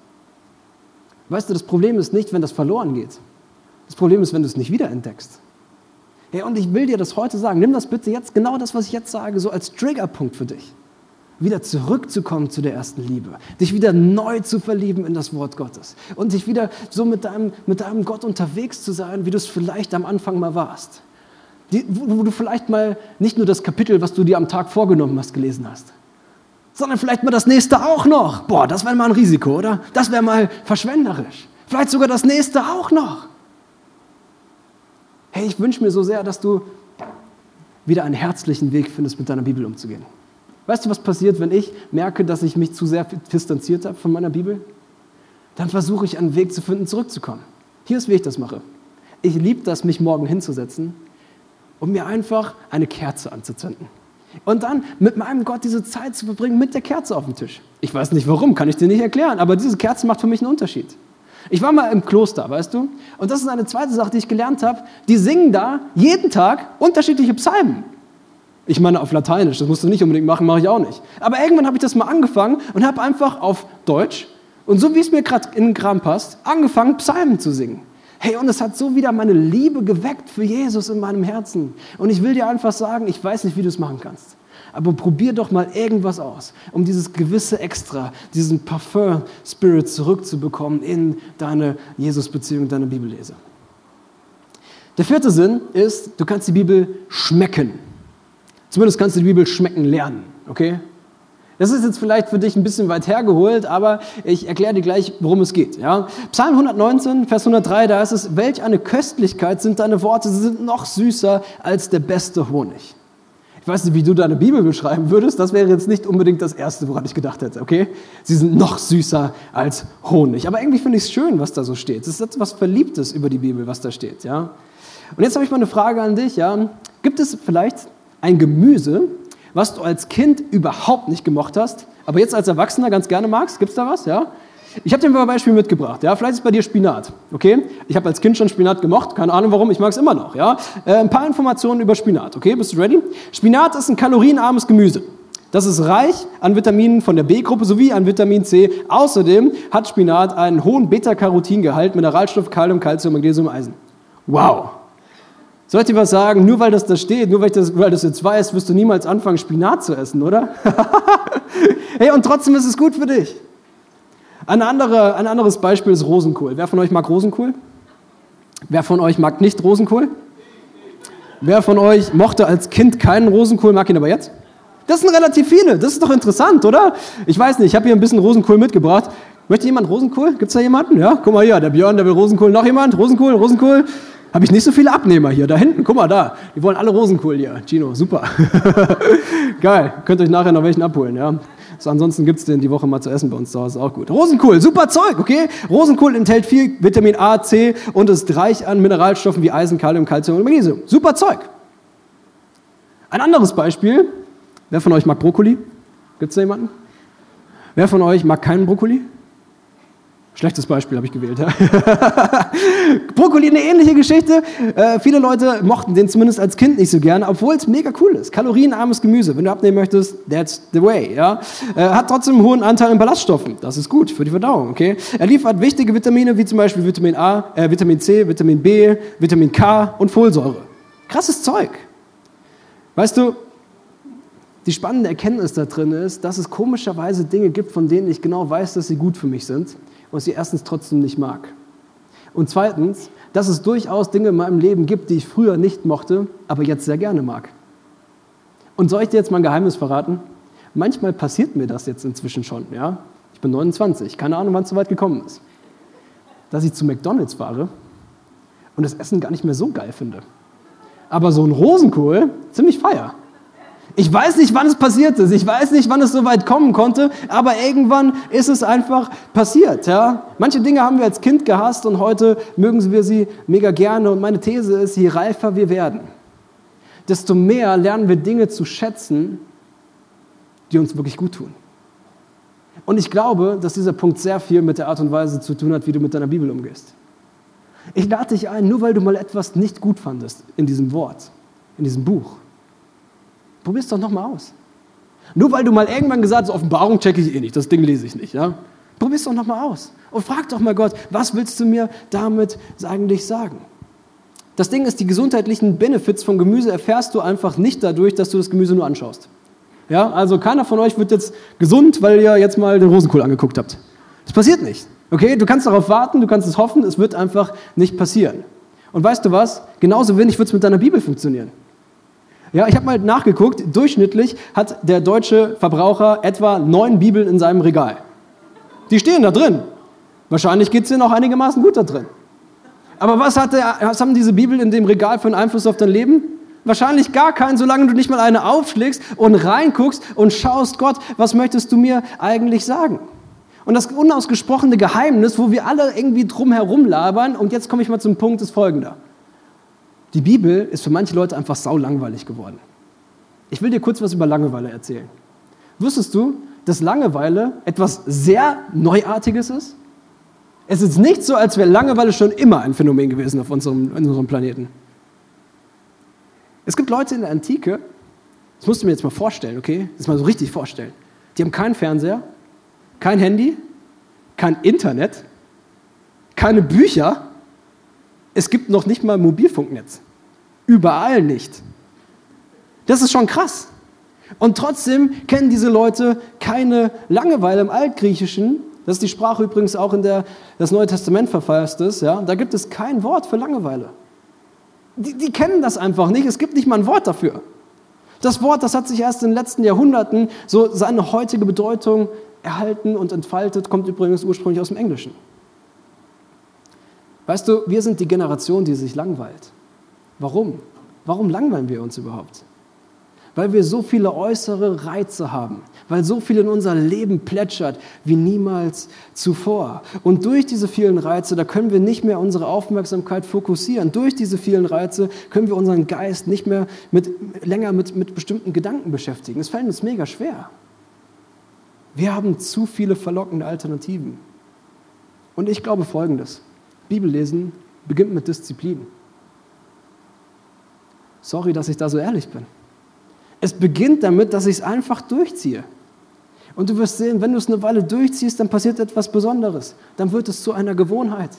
S1: Weißt du, das Problem ist nicht, wenn das verloren geht. Das Problem ist, wenn du es nicht wiederentdeckst. Hey, und ich will dir das heute sagen. Nimm das bitte jetzt, genau das, was ich jetzt sage, so als Triggerpunkt für dich wieder zurückzukommen zu der ersten Liebe, dich wieder neu zu verlieben in das Wort Gottes und dich wieder so mit deinem, mit deinem Gott unterwegs zu sein, wie du es vielleicht am Anfang mal warst. Die, wo du vielleicht mal nicht nur das Kapitel, was du dir am Tag vorgenommen hast, gelesen hast, sondern vielleicht mal das nächste auch noch. Boah, das wäre mal ein Risiko, oder? Das wäre mal verschwenderisch. Vielleicht sogar das nächste auch noch. Hey, ich wünsche mir so sehr, dass du wieder einen herzlichen Weg findest, mit deiner Bibel umzugehen. Weißt du, was passiert, wenn ich merke, dass ich mich zu sehr distanziert habe von meiner Bibel? Dann versuche ich einen Weg zu finden, zurückzukommen. Hier ist, wie ich das mache. Ich liebe das, mich morgen hinzusetzen und mir einfach eine Kerze anzuzünden. Und dann mit meinem Gott diese Zeit zu verbringen mit der Kerze auf dem Tisch. Ich weiß nicht warum, kann ich dir nicht erklären, aber diese Kerze macht für mich einen Unterschied. Ich war mal im Kloster, weißt du? Und das ist eine zweite Sache, die ich gelernt habe. Die singen da jeden Tag unterschiedliche Psalmen. Ich meine auf Lateinisch, das musst du nicht unbedingt machen, mache ich auch nicht. Aber irgendwann habe ich das mal angefangen und habe einfach auf Deutsch und so wie es mir gerade in den Kram passt, angefangen, Psalmen zu singen. Hey, und es hat so wieder meine Liebe geweckt für Jesus in meinem Herzen. Und ich will dir einfach sagen, ich weiß nicht, wie du es machen kannst. Aber probier doch mal irgendwas aus, um dieses gewisse Extra, diesen Parfum-Spirit zurückzubekommen in deine Jesus-Beziehung, deine Bibellese. Der vierte Sinn ist, du kannst die Bibel schmecken. Zumindest kannst du die Bibel schmecken lernen, okay? Das ist jetzt vielleicht für dich ein bisschen weit hergeholt, aber ich erkläre dir gleich, worum es geht. Ja? Psalm 119, Vers 103, da ist es, welch eine Köstlichkeit sind deine Worte, sie sind noch süßer als der beste Honig. Ich weiß nicht, wie du deine Bibel beschreiben würdest, das wäre jetzt nicht unbedingt das Erste, woran ich gedacht hätte, okay? Sie sind noch süßer als Honig. Aber irgendwie finde ich es schön, was da so steht. Es ist etwas Verliebtes über die Bibel, was da steht, ja? Und jetzt habe ich mal eine Frage an dich, ja? Gibt es vielleicht ein Gemüse, was du als Kind überhaupt nicht gemocht hast, aber jetzt als Erwachsener ganz gerne magst? Gibt es da was? Ja? Ich habe dir ein Beispiel mitgebracht. Ja? Vielleicht ist bei dir Spinat. Okay? Ich habe als Kind schon Spinat gemocht. Keine Ahnung warum, ich mag es immer noch. Ja? Äh, ein paar Informationen über Spinat. Okay? Bist du ready? Spinat ist ein kalorienarmes Gemüse. Das ist reich an Vitaminen von der B-Gruppe sowie an Vitamin C. Außerdem hat Spinat einen hohen Beta-Carotin-Gehalt, Mineralstoff, Kalium, Calcium, Magnesium, Eisen. Wow! Soll ich was sagen? Nur weil das da steht, nur weil, das, weil das jetzt weiß, wirst du niemals anfangen, Spinat zu essen, oder? hey, und trotzdem ist es gut für dich. Ein, andere, ein anderes Beispiel ist Rosenkohl. Wer von euch mag Rosenkohl? Wer von euch mag nicht Rosenkohl? Wer von euch mochte als Kind keinen Rosenkohl, mag ihn aber jetzt? Das sind relativ viele. Das ist doch interessant, oder? Ich weiß nicht, ich habe hier ein bisschen Rosenkohl mitgebracht. Möchte jemand Rosenkohl? Gibt es da jemanden? Ja, guck mal hier, der Björn, der will Rosenkohl. Noch jemand? Rosenkohl, Rosenkohl habe ich nicht so viele Abnehmer hier. Da hinten, guck mal da. Die wollen alle Rosenkohl hier. Gino, super. Geil. Könnt euch nachher noch welchen abholen, ja. So, ansonsten gibt es den die Woche mal zu essen bei uns zu Hause, auch gut. Rosenkohl, super Zeug, okay? Rosenkohl enthält viel Vitamin A, C und ist reich an Mineralstoffen wie Eisen, Kalium, Calcium und Magnesium. Super Zeug. Ein anderes Beispiel. Wer von euch mag Brokkoli? Gibt es da jemanden? Wer von euch mag keinen Brokkoli? Schlechtes Beispiel habe ich gewählt. Brokkoli, eine ähnliche Geschichte. Äh, viele Leute mochten den zumindest als Kind nicht so gerne, obwohl es mega cool ist. Kalorienarmes Gemüse. Wenn du abnehmen möchtest, that's the way. Ja. Äh, hat trotzdem einen hohen Anteil an Ballaststoffen. Das ist gut für die Verdauung. Okay. Er liefert wichtige Vitamine wie zum Beispiel Vitamin A, äh, Vitamin C, Vitamin B, Vitamin K und Folsäure. Krasses Zeug. Weißt du, die spannende Erkenntnis da drin ist, dass es komischerweise Dinge gibt, von denen ich genau weiß, dass sie gut für mich sind und sie erstens trotzdem nicht mag. Und zweitens, dass es durchaus Dinge in meinem Leben gibt, die ich früher nicht mochte, aber jetzt sehr gerne mag. Und soll ich dir jetzt mal ein Geheimnis verraten? Manchmal passiert mir das jetzt inzwischen schon. Ja? Ich bin 29, keine Ahnung, wann es so weit gekommen ist. Dass ich zu McDonalds fahre und das Essen gar nicht mehr so geil finde. Aber so ein Rosenkohl, ziemlich feier. Ich weiß nicht, wann es passiert ist. Ich weiß nicht, wann es so weit kommen konnte, aber irgendwann ist es einfach passiert. Ja? Manche Dinge haben wir als Kind gehasst und heute mögen wir sie mega gerne. Und meine These ist, je reifer wir werden, desto mehr lernen wir Dinge zu schätzen, die uns wirklich gut tun. Und ich glaube, dass dieser Punkt sehr viel mit der Art und Weise zu tun hat, wie du mit deiner Bibel umgehst. Ich lade dich ein, nur weil du mal etwas nicht gut fandest in diesem Wort, in diesem Buch Probier es doch nochmal aus. Nur weil du mal irgendwann gesagt hast, Offenbarung checke ich eh nicht, das Ding lese ich nicht. Ja? Probier es doch nochmal aus. Und frag doch mal Gott, was willst du mir damit eigentlich sagen? Das Ding ist, die gesundheitlichen Benefits von Gemüse erfährst du einfach nicht dadurch, dass du das Gemüse nur anschaust. Ja, also keiner von euch wird jetzt gesund, weil ihr jetzt mal den Rosenkohl angeguckt habt. Das passiert nicht. Okay, du kannst darauf warten, du kannst es hoffen, es wird einfach nicht passieren. Und weißt du was? Genauso wenig wird es mit deiner Bibel funktionieren. Ja, ich habe mal nachgeguckt, durchschnittlich hat der deutsche Verbraucher etwa neun Bibeln in seinem Regal. Die stehen da drin. Wahrscheinlich geht es dir noch einigermaßen gut da drin. Aber was, hat der, was haben diese Bibeln in dem Regal für einen Einfluss auf dein Leben? Wahrscheinlich gar keinen, solange du nicht mal eine aufschlägst und reinguckst und schaust, Gott, was möchtest du mir eigentlich sagen? Und das unausgesprochene Geheimnis, wo wir alle irgendwie drum herum labern, und jetzt komme ich mal zum Punkt, ist folgender. Die Bibel ist für manche Leute einfach sau langweilig geworden. Ich will dir kurz was über Langeweile erzählen. Wusstest du, dass Langeweile etwas sehr Neuartiges ist? Es ist nicht so, als wäre Langeweile schon immer ein Phänomen gewesen auf unserem, unserem Planeten. Es gibt Leute in der Antike, das musst du mir jetzt mal vorstellen, okay? Das mal so richtig vorstellen. Die haben keinen Fernseher, kein Handy, kein Internet, keine Bücher es gibt noch nicht mal Mobilfunknetz. Überall nicht. Das ist schon krass. Und trotzdem kennen diese Leute keine Langeweile im Altgriechischen. Das ist die Sprache übrigens auch, in der das Neue Testament verfasst ist. Ja? Da gibt es kein Wort für Langeweile. Die, die kennen das einfach nicht. Es gibt nicht mal ein Wort dafür. Das Wort, das hat sich erst in den letzten Jahrhunderten so seine heutige Bedeutung erhalten und entfaltet, kommt übrigens ursprünglich aus dem Englischen. Weißt du, wir sind die Generation, die sich langweilt. Warum? Warum langweilen wir uns überhaupt? Weil wir so viele äußere Reize haben, weil so viel in unser Leben plätschert wie niemals zuvor. Und durch diese vielen Reize, da können wir nicht mehr unsere Aufmerksamkeit fokussieren. Durch diese vielen Reize können wir unseren Geist nicht mehr mit, länger mit, mit bestimmten Gedanken beschäftigen. Es fällt uns mega schwer. Wir haben zu viele verlockende Alternativen. Und ich glaube Folgendes. Bibellesen beginnt mit Disziplin. Sorry, dass ich da so ehrlich bin. Es beginnt damit, dass ich es einfach durchziehe. Und du wirst sehen, wenn du es eine Weile durchziehst, dann passiert etwas Besonderes. Dann wird es zu einer Gewohnheit.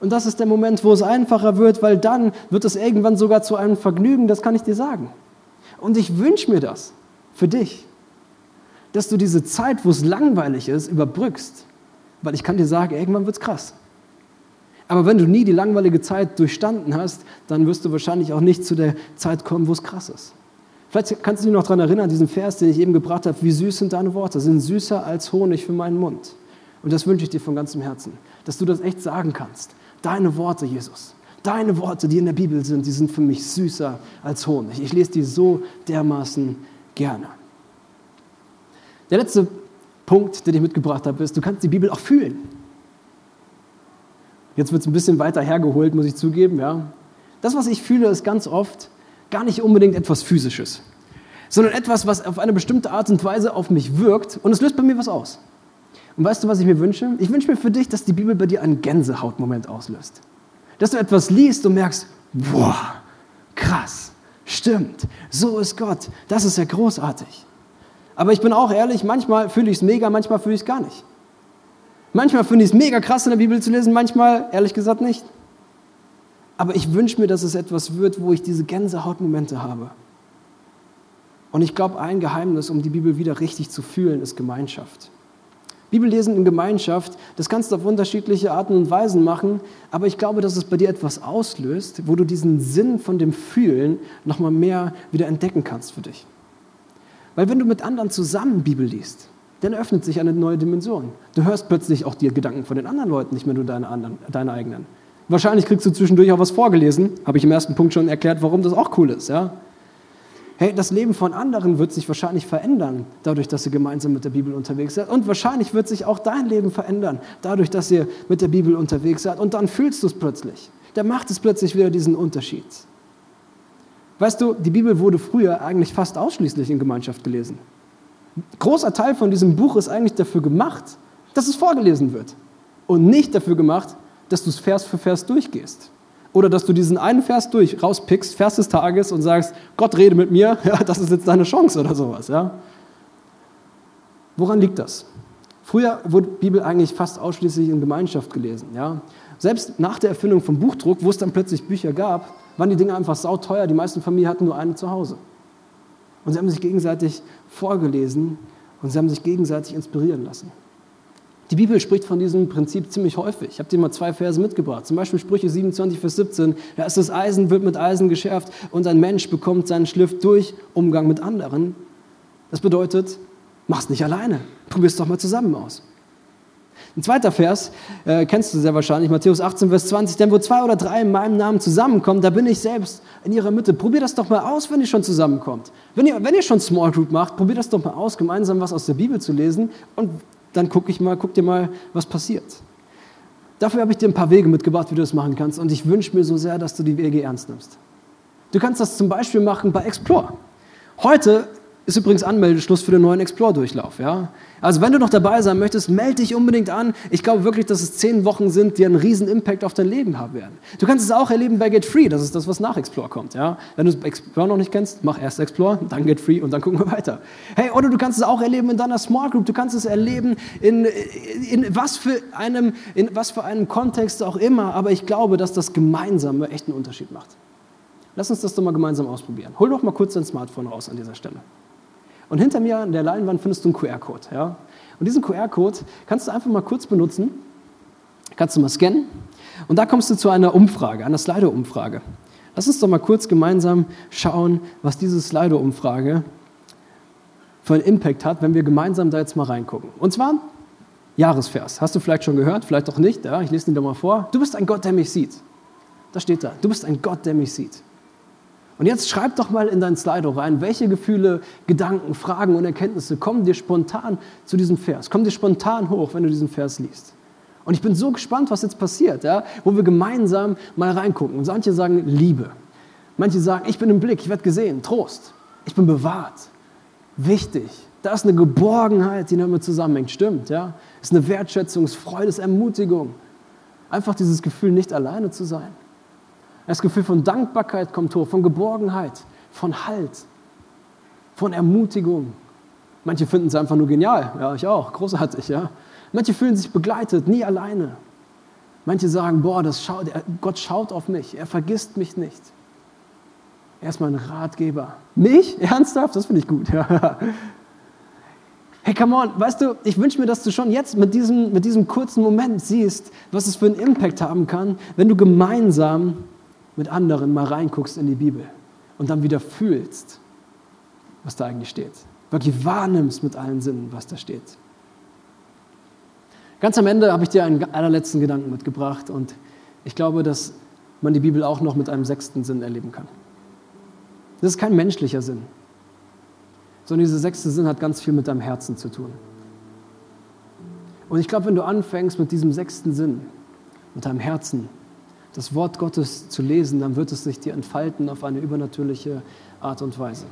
S1: Und das ist der Moment, wo es einfacher wird, weil dann wird es irgendwann sogar zu einem Vergnügen, das kann ich dir sagen. Und ich wünsche mir das für dich, dass du diese Zeit, wo es langweilig ist, überbrückst. Weil ich kann dir sagen, irgendwann wird es krass. Aber wenn du nie die langweilige Zeit durchstanden hast, dann wirst du wahrscheinlich auch nicht zu der Zeit kommen, wo es krass ist. Vielleicht kannst du dich noch daran erinnern, diesen Vers, den ich eben gebracht habe, wie süß sind deine Worte, sind süßer als Honig für meinen Mund. Und das wünsche ich dir von ganzem Herzen, dass du das echt sagen kannst. Deine Worte, Jesus, deine Worte, die in der Bibel sind, die sind für mich süßer als Honig. Ich lese die so dermaßen gerne. Der letzte Punkt, den ich mitgebracht habe, ist, du kannst die Bibel auch fühlen. Jetzt wird es ein bisschen weiter hergeholt, muss ich zugeben. Ja. Das, was ich fühle, ist ganz oft gar nicht unbedingt etwas Physisches, sondern etwas, was auf eine bestimmte Art und Weise auf mich wirkt und es löst bei mir was aus. Und weißt du, was ich mir wünsche? Ich wünsche mir für dich, dass die Bibel bei dir einen Gänsehautmoment auslöst. Dass du etwas liest und merkst, boah, krass, stimmt, so ist Gott, das ist ja großartig. Aber ich bin auch ehrlich, manchmal fühle ich es mega, manchmal fühle ich es gar nicht. Manchmal finde ich es mega krass in der Bibel zu lesen, manchmal ehrlich gesagt nicht. Aber ich wünsche mir, dass es etwas wird, wo ich diese Gänsehautmomente habe. Und ich glaube, ein Geheimnis, um die Bibel wieder richtig zu fühlen, ist Gemeinschaft. Bibellesen in Gemeinschaft, das kannst du auf unterschiedliche Arten und Weisen machen, aber ich glaube, dass es bei dir etwas auslöst, wo du diesen Sinn von dem Fühlen nochmal mehr wieder entdecken kannst für dich. Weil wenn du mit anderen zusammen Bibel liest, dann öffnet sich eine neue Dimension. Du hörst plötzlich auch die Gedanken von den anderen Leuten, nicht mehr nur deine, anderen, deine eigenen. Wahrscheinlich kriegst du zwischendurch auch was vorgelesen, habe ich im ersten Punkt schon erklärt, warum das auch cool ist. Ja? Hey, das Leben von anderen wird sich wahrscheinlich verändern, dadurch, dass ihr gemeinsam mit der Bibel unterwegs seid. Und wahrscheinlich wird sich auch dein Leben verändern, dadurch, dass ihr mit der Bibel unterwegs seid. Und dann fühlst du es plötzlich. Da macht es plötzlich wieder diesen Unterschied. Weißt du, die Bibel wurde früher eigentlich fast ausschließlich in Gemeinschaft gelesen. Großer Teil von diesem Buch ist eigentlich dafür gemacht, dass es vorgelesen wird. Und nicht dafür gemacht, dass du es Vers für Vers durchgehst. Oder dass du diesen einen Vers durch rauspickst, Vers des Tages und sagst, Gott rede mit mir, ja, das ist jetzt deine Chance oder sowas. Ja. Woran liegt das? Früher wurde Bibel eigentlich fast ausschließlich in Gemeinschaft gelesen. Ja. Selbst nach der Erfindung vom Buchdruck, wo es dann plötzlich Bücher gab, waren die Dinge einfach sauteuer. Die meisten Familien hatten nur eine zu Hause. Und sie haben sich gegenseitig vorgelesen und sie haben sich gegenseitig inspirieren lassen. Die Bibel spricht von diesem Prinzip ziemlich häufig. Ich habe dir mal zwei Verse mitgebracht. Zum Beispiel Sprüche 27, Vers 17. Da ist das Eisen wird mit Eisen geschärft und ein Mensch bekommt seinen Schliff durch Umgang mit anderen. Das bedeutet, mach's nicht alleine. Probier es doch mal zusammen aus. Ein zweiter Vers, äh, kennst du sehr wahrscheinlich, Matthäus 18, Vers 20. Denn wo zwei oder drei in meinem Namen zusammenkommen, da bin ich selbst in ihrer Mitte. Probier das doch mal aus, wenn ihr schon zusammenkommt. Wenn ihr, wenn ihr schon Small Group macht, probier das doch mal aus, gemeinsam was aus der Bibel zu lesen und dann guck, ich mal, guck dir mal, was passiert. Dafür habe ich dir ein paar Wege mitgebracht, wie du das machen kannst. Und ich wünsche mir so sehr, dass du die Wege ernst nimmst. Du kannst das zum Beispiel machen bei Explore. Heute ist übrigens Anmeldeschluss für den neuen Explore-Durchlauf. Ja? Also wenn du noch dabei sein möchtest, melde dich unbedingt an. Ich glaube wirklich, dass es zehn Wochen sind, die einen riesen Impact auf dein Leben haben werden. Du kannst es auch erleben bei Get Free. Das ist das, was nach Explore kommt. Ja? Wenn du Explore noch nicht kennst, mach erst Explore, dann Get Free und dann gucken wir weiter. Hey, oder du kannst es auch erleben in deiner Small Group. Du kannst es erleben in, in, was, für einem, in was für einem Kontext auch immer. Aber ich glaube, dass das Gemeinsame echt einen Unterschied macht. Lass uns das doch mal gemeinsam ausprobieren. Hol doch mal kurz dein Smartphone raus an dieser Stelle. Und hinter mir an der Leinwand findest du einen QR-Code. Ja? Und diesen QR-Code kannst du einfach mal kurz benutzen, kannst du mal scannen und da kommst du zu einer Umfrage, einer Slido-Umfrage. Lass uns doch mal kurz gemeinsam schauen, was diese Slido-Umfrage für einen Impact hat, wenn wir gemeinsam da jetzt mal reingucken. Und zwar Jahresvers. Hast du vielleicht schon gehört, vielleicht auch nicht. Ja, ich lese ihn dir mal vor. Du bist ein Gott, der mich sieht. Da steht da. Du bist ein Gott, der mich sieht. Und jetzt schreib doch mal in dein Slido rein, welche Gefühle, Gedanken, Fragen und Erkenntnisse kommen dir spontan zu diesem Vers, kommen dir spontan hoch, wenn du diesen Vers liest. Und ich bin so gespannt, was jetzt passiert, ja, wo wir gemeinsam mal reingucken. Und manche sagen Liebe. Manche sagen, ich bin im Blick, ich werde gesehen, Trost. Ich bin bewahrt. Wichtig. Da ist eine Geborgenheit, die damit zusammenhängt. Stimmt, ja. Ist eine Wertschätzung, Freude, ist Ermutigung. Einfach dieses Gefühl, nicht alleine zu sein. Das Gefühl von Dankbarkeit kommt hoch, von Geborgenheit, von Halt, von Ermutigung. Manche finden es einfach nur genial, ja, ich auch, großartig, ja. Manche fühlen sich begleitet, nie alleine. Manche sagen, boah, das schaut, Gott schaut auf mich, er vergisst mich nicht. Er ist mein Ratgeber. Mich? Ernsthaft? Das finde ich gut. Ja. Hey, come on, weißt du, ich wünsche mir, dass du schon jetzt mit diesem, mit diesem kurzen Moment siehst, was es für einen Impact haben kann, wenn du gemeinsam mit anderen mal reinguckst in die Bibel und dann wieder fühlst, was da eigentlich steht. Wirklich wahrnimmst mit allen Sinnen, was da steht. Ganz am Ende habe ich dir einen allerletzten Gedanken mitgebracht und ich glaube, dass man die Bibel auch noch mit einem sechsten Sinn erleben kann. Das ist kein menschlicher Sinn, sondern dieser sechste Sinn hat ganz viel mit deinem Herzen zu tun. Und ich glaube, wenn du anfängst mit diesem sechsten Sinn, mit deinem Herzen, das Wort Gottes zu lesen, dann wird es sich dir entfalten auf eine übernatürliche Art und Weise.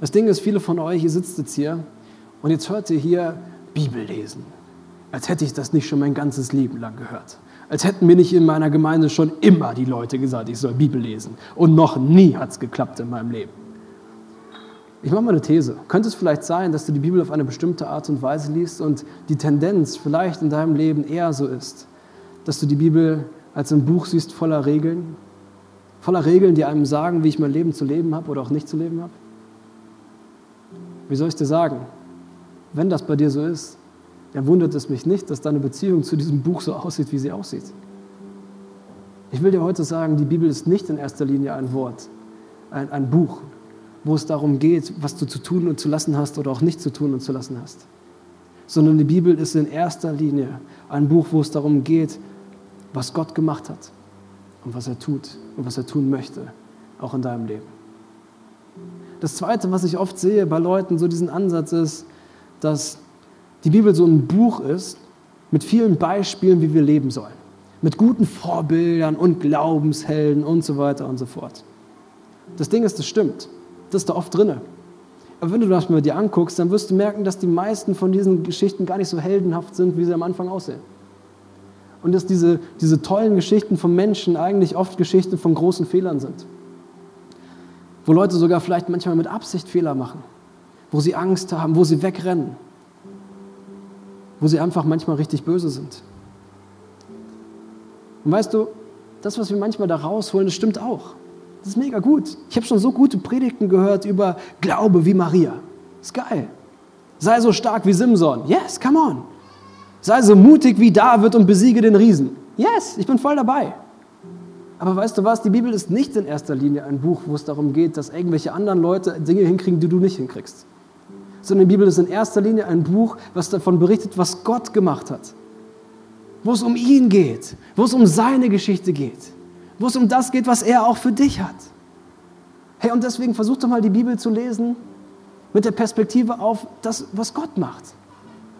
S1: Das Ding ist, viele von euch, ihr sitzt jetzt hier und jetzt hört ihr hier Bibel lesen. Als hätte ich das nicht schon mein ganzes Leben lang gehört. Als hätten mir nicht in meiner Gemeinde schon immer die Leute gesagt, ich soll Bibel lesen. Und noch nie hat es geklappt in meinem Leben. Ich mache mal eine These. Könnte es vielleicht sein, dass du die Bibel auf eine bestimmte Art und Weise liest und die Tendenz vielleicht in deinem Leben eher so ist, dass du die Bibel als ein Buch siehst voller Regeln, voller Regeln, die einem sagen, wie ich mein Leben zu leben habe oder auch nicht zu leben habe? Wie soll ich dir sagen? Wenn das bei dir so ist, dann wundert es mich nicht, dass deine Beziehung zu diesem Buch so aussieht, wie sie aussieht. Ich will dir heute sagen, die Bibel ist nicht in erster Linie ein Wort, ein, ein Buch, wo es darum geht, was du zu tun und zu lassen hast oder auch nicht zu tun und zu lassen hast. Sondern die Bibel ist in erster Linie ein Buch, wo es darum geht, was Gott gemacht hat und was er tut und was er tun möchte, auch in deinem Leben. Das Zweite, was ich oft sehe bei Leuten, so diesen Ansatz ist, dass die Bibel so ein Buch ist mit vielen Beispielen, wie wir leben sollen. Mit guten Vorbildern und Glaubenshelden und so weiter und so fort. Das Ding ist, das stimmt. Das ist da oft drin. Aber wenn du das mal dir anguckst, dann wirst du merken, dass die meisten von diesen Geschichten gar nicht so heldenhaft sind, wie sie am Anfang aussehen. Und dass diese, diese tollen Geschichten von Menschen eigentlich oft Geschichten von großen Fehlern sind. Wo Leute sogar vielleicht manchmal mit Absicht Fehler machen. Wo sie Angst haben, wo sie wegrennen. Wo sie einfach manchmal richtig böse sind. Und weißt du, das, was wir manchmal da rausholen, das stimmt auch. Das ist mega gut. Ich habe schon so gute Predigten gehört über Glaube wie Maria. Ist geil. Sei so stark wie Simson. Yes, come on. Sei so mutig wie David und besiege den Riesen. Yes, ich bin voll dabei. Aber weißt du was, die Bibel ist nicht in erster Linie ein Buch, wo es darum geht, dass irgendwelche anderen Leute Dinge hinkriegen, die du nicht hinkriegst. Sondern die Bibel ist in erster Linie ein Buch, was davon berichtet, was Gott gemacht hat. Wo es um ihn geht, wo es um seine Geschichte geht wo es um das geht, was er auch für dich hat. Hey, und deswegen versuch doch mal die Bibel zu lesen mit der Perspektive auf das, was Gott macht.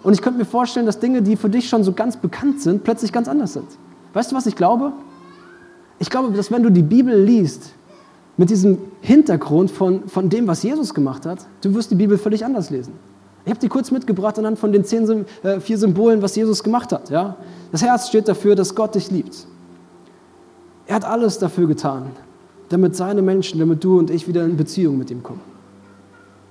S1: Und ich könnte mir vorstellen, dass Dinge, die für dich schon so ganz bekannt sind, plötzlich ganz anders sind. Weißt du, was ich glaube? Ich glaube, dass wenn du die Bibel liest, mit diesem Hintergrund von, von dem, was Jesus gemacht hat, du wirst die Bibel völlig anders lesen. Ich habe die kurz mitgebracht anhand von den zehn, äh, vier Symbolen, was Jesus gemacht hat. Ja? Das Herz steht dafür, dass Gott dich liebt. Er hat alles dafür getan, damit seine Menschen, damit du und ich wieder in Beziehung mit ihm kommen.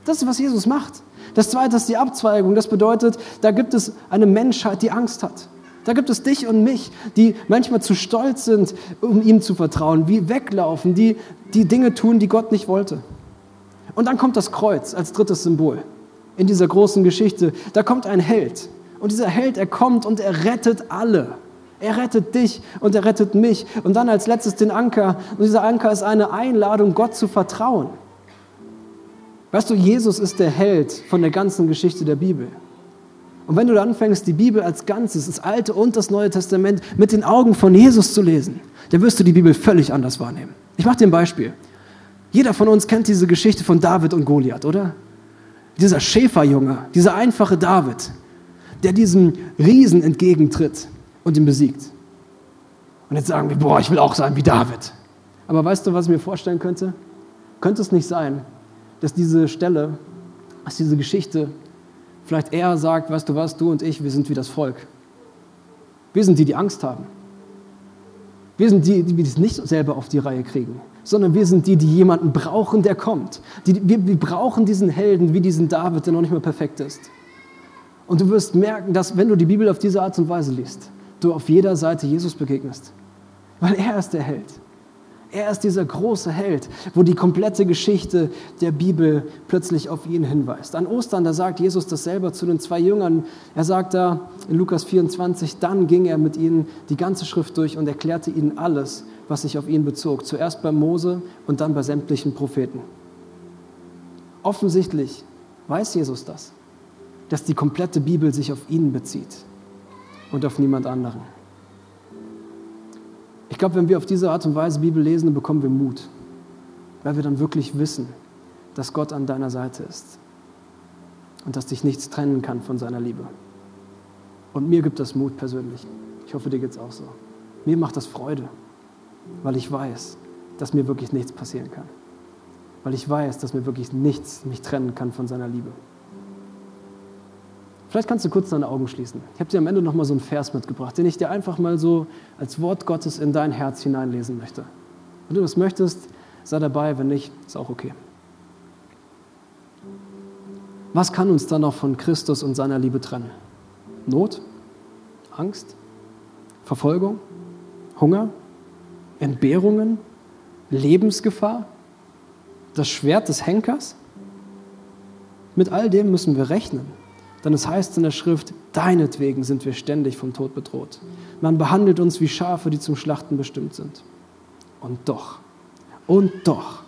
S1: Das ist, was Jesus macht. Das zweite ist die Abzweigung. Das bedeutet, da gibt es eine Menschheit, die Angst hat. Da gibt es dich und mich, die manchmal zu stolz sind, um ihm zu vertrauen, wie weglaufen, die die Dinge tun, die Gott nicht wollte. Und dann kommt das Kreuz als drittes Symbol in dieser großen Geschichte. Da kommt ein Held. Und dieser Held, er kommt und er rettet alle. Er rettet dich und er rettet mich. Und dann als letztes den Anker. Und dieser Anker ist eine Einladung, Gott zu vertrauen. Weißt du, Jesus ist der Held von der ganzen Geschichte der Bibel. Und wenn du anfängst, die Bibel als Ganzes, das Alte und das Neue Testament, mit den Augen von Jesus zu lesen, dann wirst du die Bibel völlig anders wahrnehmen. Ich mache dir ein Beispiel. Jeder von uns kennt diese Geschichte von David und Goliath, oder? Dieser Schäferjunge, dieser einfache David, der diesem Riesen entgegentritt und ihn besiegt. Und jetzt sagen wir, boah, ich will auch sein wie David. Aber weißt du, was ich mir vorstellen könnte? Könnte es nicht sein, dass diese Stelle, dass diese Geschichte vielleicht eher sagt, weißt du was, du und ich, wir sind wie das Volk. Wir sind die, die Angst haben. Wir sind die, die es nicht selber auf die Reihe kriegen, sondern wir sind die, die jemanden brauchen, der kommt. Die, wir, wir brauchen diesen Helden wie diesen David, der noch nicht mal perfekt ist. Und du wirst merken, dass wenn du die Bibel auf diese Art und Weise liest, du auf jeder Seite Jesus begegnest. Weil er ist der Held. Er ist dieser große Held, wo die komplette Geschichte der Bibel plötzlich auf ihn hinweist. An Ostern, da sagt Jesus das selber zu den zwei Jüngern. Er sagt da in Lukas 24, dann ging er mit ihnen die ganze Schrift durch und erklärte ihnen alles, was sich auf ihn bezog. Zuerst bei Mose und dann bei sämtlichen Propheten. Offensichtlich weiß Jesus das, dass die komplette Bibel sich auf ihn bezieht und auf niemand anderen. Ich glaube, wenn wir auf diese Art und Weise Bibel lesen, dann bekommen wir Mut, weil wir dann wirklich wissen, dass Gott an deiner Seite ist und dass dich nichts trennen kann von seiner Liebe. Und mir gibt das Mut persönlich. Ich hoffe, dir geht es auch so. Mir macht das Freude, weil ich weiß, dass mir wirklich nichts passieren kann. Weil ich weiß, dass mir wirklich nichts mich trennen kann von seiner Liebe. Vielleicht kannst du kurz deine Augen schließen. Ich habe dir am Ende noch mal so einen Vers mitgebracht, den ich dir einfach mal so als Wort Gottes in dein Herz hineinlesen möchte. Wenn du das möchtest, sei dabei, wenn nicht, ist auch okay. Was kann uns dann noch von Christus und seiner Liebe trennen? Not? Angst? Verfolgung? Hunger? Entbehrungen? Lebensgefahr? Das Schwert des Henkers? Mit all dem müssen wir rechnen. Denn es heißt in der Schrift, deinetwegen sind wir ständig vom Tod bedroht. Man behandelt uns wie Schafe, die zum Schlachten bestimmt sind. Und doch, und doch,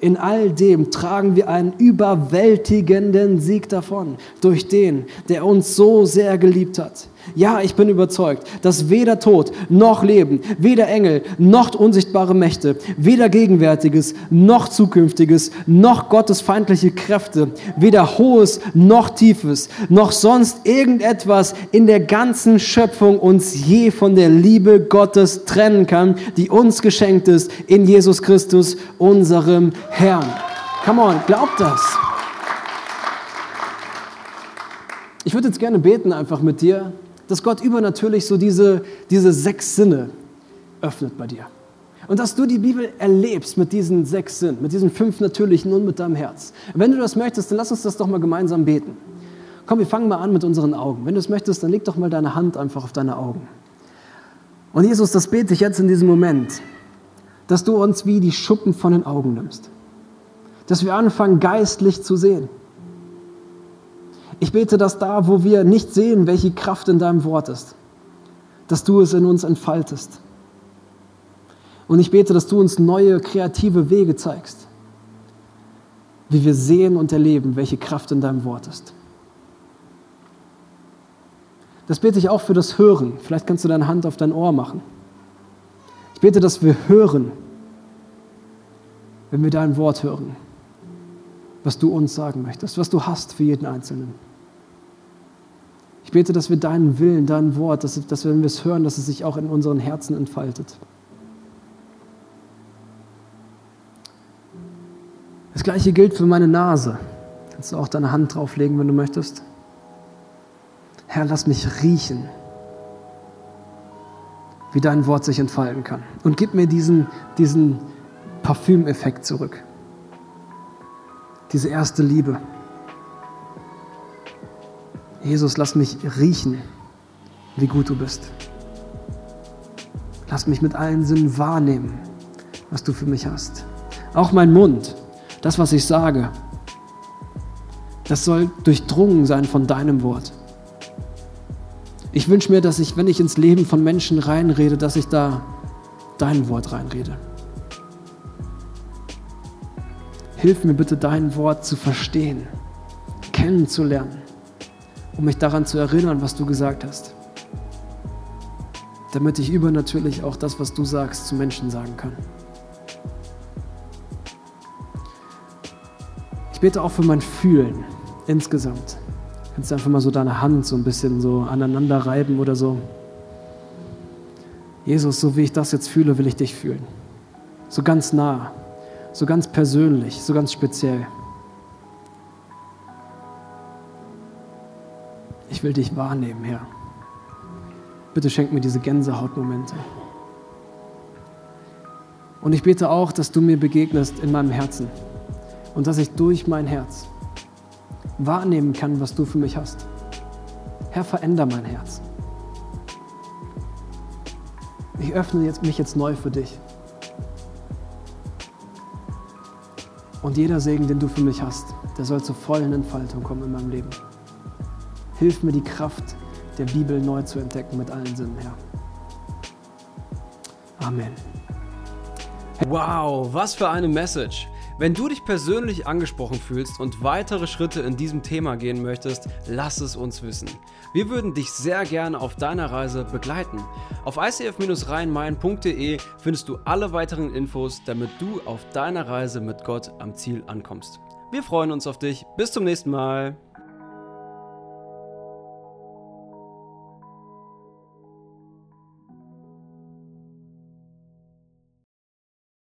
S1: in all dem tragen wir einen überwältigenden Sieg davon, durch den, der uns so sehr geliebt hat. Ja, ich bin überzeugt, dass weder Tod noch Leben, weder Engel noch unsichtbare Mächte, weder Gegenwärtiges noch Zukünftiges, noch Gottes feindliche Kräfte, weder Hohes noch Tiefes, noch sonst irgendetwas in der ganzen Schöpfung uns je von der Liebe Gottes trennen kann, die uns geschenkt ist in Jesus Christus, unserem Herrn. Come on, glaubt das. Ich würde jetzt gerne beten einfach mit dir, dass Gott übernatürlich so diese, diese sechs Sinne öffnet bei dir. Und dass du die Bibel erlebst mit diesen sechs Sinnen, mit diesen fünf natürlichen und mit deinem Herz. wenn du das möchtest, dann lass uns das doch mal gemeinsam beten. Komm, wir fangen mal an mit unseren Augen. Wenn du es möchtest, dann leg doch mal deine Hand einfach auf deine Augen. Und Jesus, das bete ich jetzt in diesem Moment, dass du uns wie die Schuppen von den Augen nimmst. Dass wir anfangen, geistlich zu sehen ich bete, dass da, wo wir nicht sehen, welche Kraft in deinem Wort ist, dass du es in uns entfaltest. Und ich bete, dass du uns neue kreative Wege zeigst, wie wir sehen und erleben, welche Kraft in deinem Wort ist. Das bete ich auch für das Hören. Vielleicht kannst du deine Hand auf dein Ohr machen. Ich bete, dass wir hören, wenn wir dein Wort hören, was du uns sagen möchtest, was du hast für jeden Einzelnen. Ich bete, dass wir deinen Willen, dein Wort, dass, dass wenn wir es hören, dass es sich auch in unseren Herzen entfaltet. Das gleiche gilt für meine Nase. Kannst du auch deine Hand drauflegen, wenn du möchtest. Herr, lass mich riechen, wie dein Wort sich entfalten kann. Und gib mir diesen, diesen Parfümeffekt zurück. Diese erste Liebe. Jesus, lass mich riechen, wie gut du bist. Lass mich mit allen Sinnen wahrnehmen, was du für mich hast. Auch mein Mund, das, was ich sage, das soll durchdrungen sein von deinem Wort. Ich wünsche mir, dass ich, wenn ich ins Leben von Menschen reinrede, dass ich da dein Wort reinrede. Hilf mir bitte, dein Wort zu verstehen, kennenzulernen um mich daran zu erinnern, was du gesagt hast. Damit ich übernatürlich auch das, was du sagst, zu Menschen sagen kann. Ich bete auch für mein Fühlen insgesamt. Kannst du einfach mal so deine Hand so ein bisschen so aneinander reiben oder so. Jesus, so wie ich das jetzt fühle, will ich dich fühlen. So ganz nah, so ganz persönlich, so ganz speziell. Ich will dich wahrnehmen, Herr. Bitte schenk mir diese Gänsehautmomente. Und ich bete auch, dass du mir begegnest in meinem Herzen und dass ich durch mein Herz wahrnehmen kann, was du für mich hast. Herr, veränder mein Herz. Ich öffne jetzt, mich jetzt neu für dich. Und jeder Segen, den du für mich hast, der soll zur vollen Entfaltung kommen in meinem Leben. Hilf mir die Kraft der Bibel neu zu entdecken mit allen Sinnen, Herr. Amen.
S4: Wow, was für eine Message. Wenn du dich persönlich angesprochen fühlst und weitere Schritte in diesem Thema gehen möchtest, lass es uns wissen. Wir würden dich sehr gerne auf deiner Reise begleiten. Auf icf-rheinmain.de findest du alle weiteren Infos, damit du auf deiner Reise mit Gott am Ziel ankommst. Wir freuen uns auf dich. Bis zum nächsten Mal.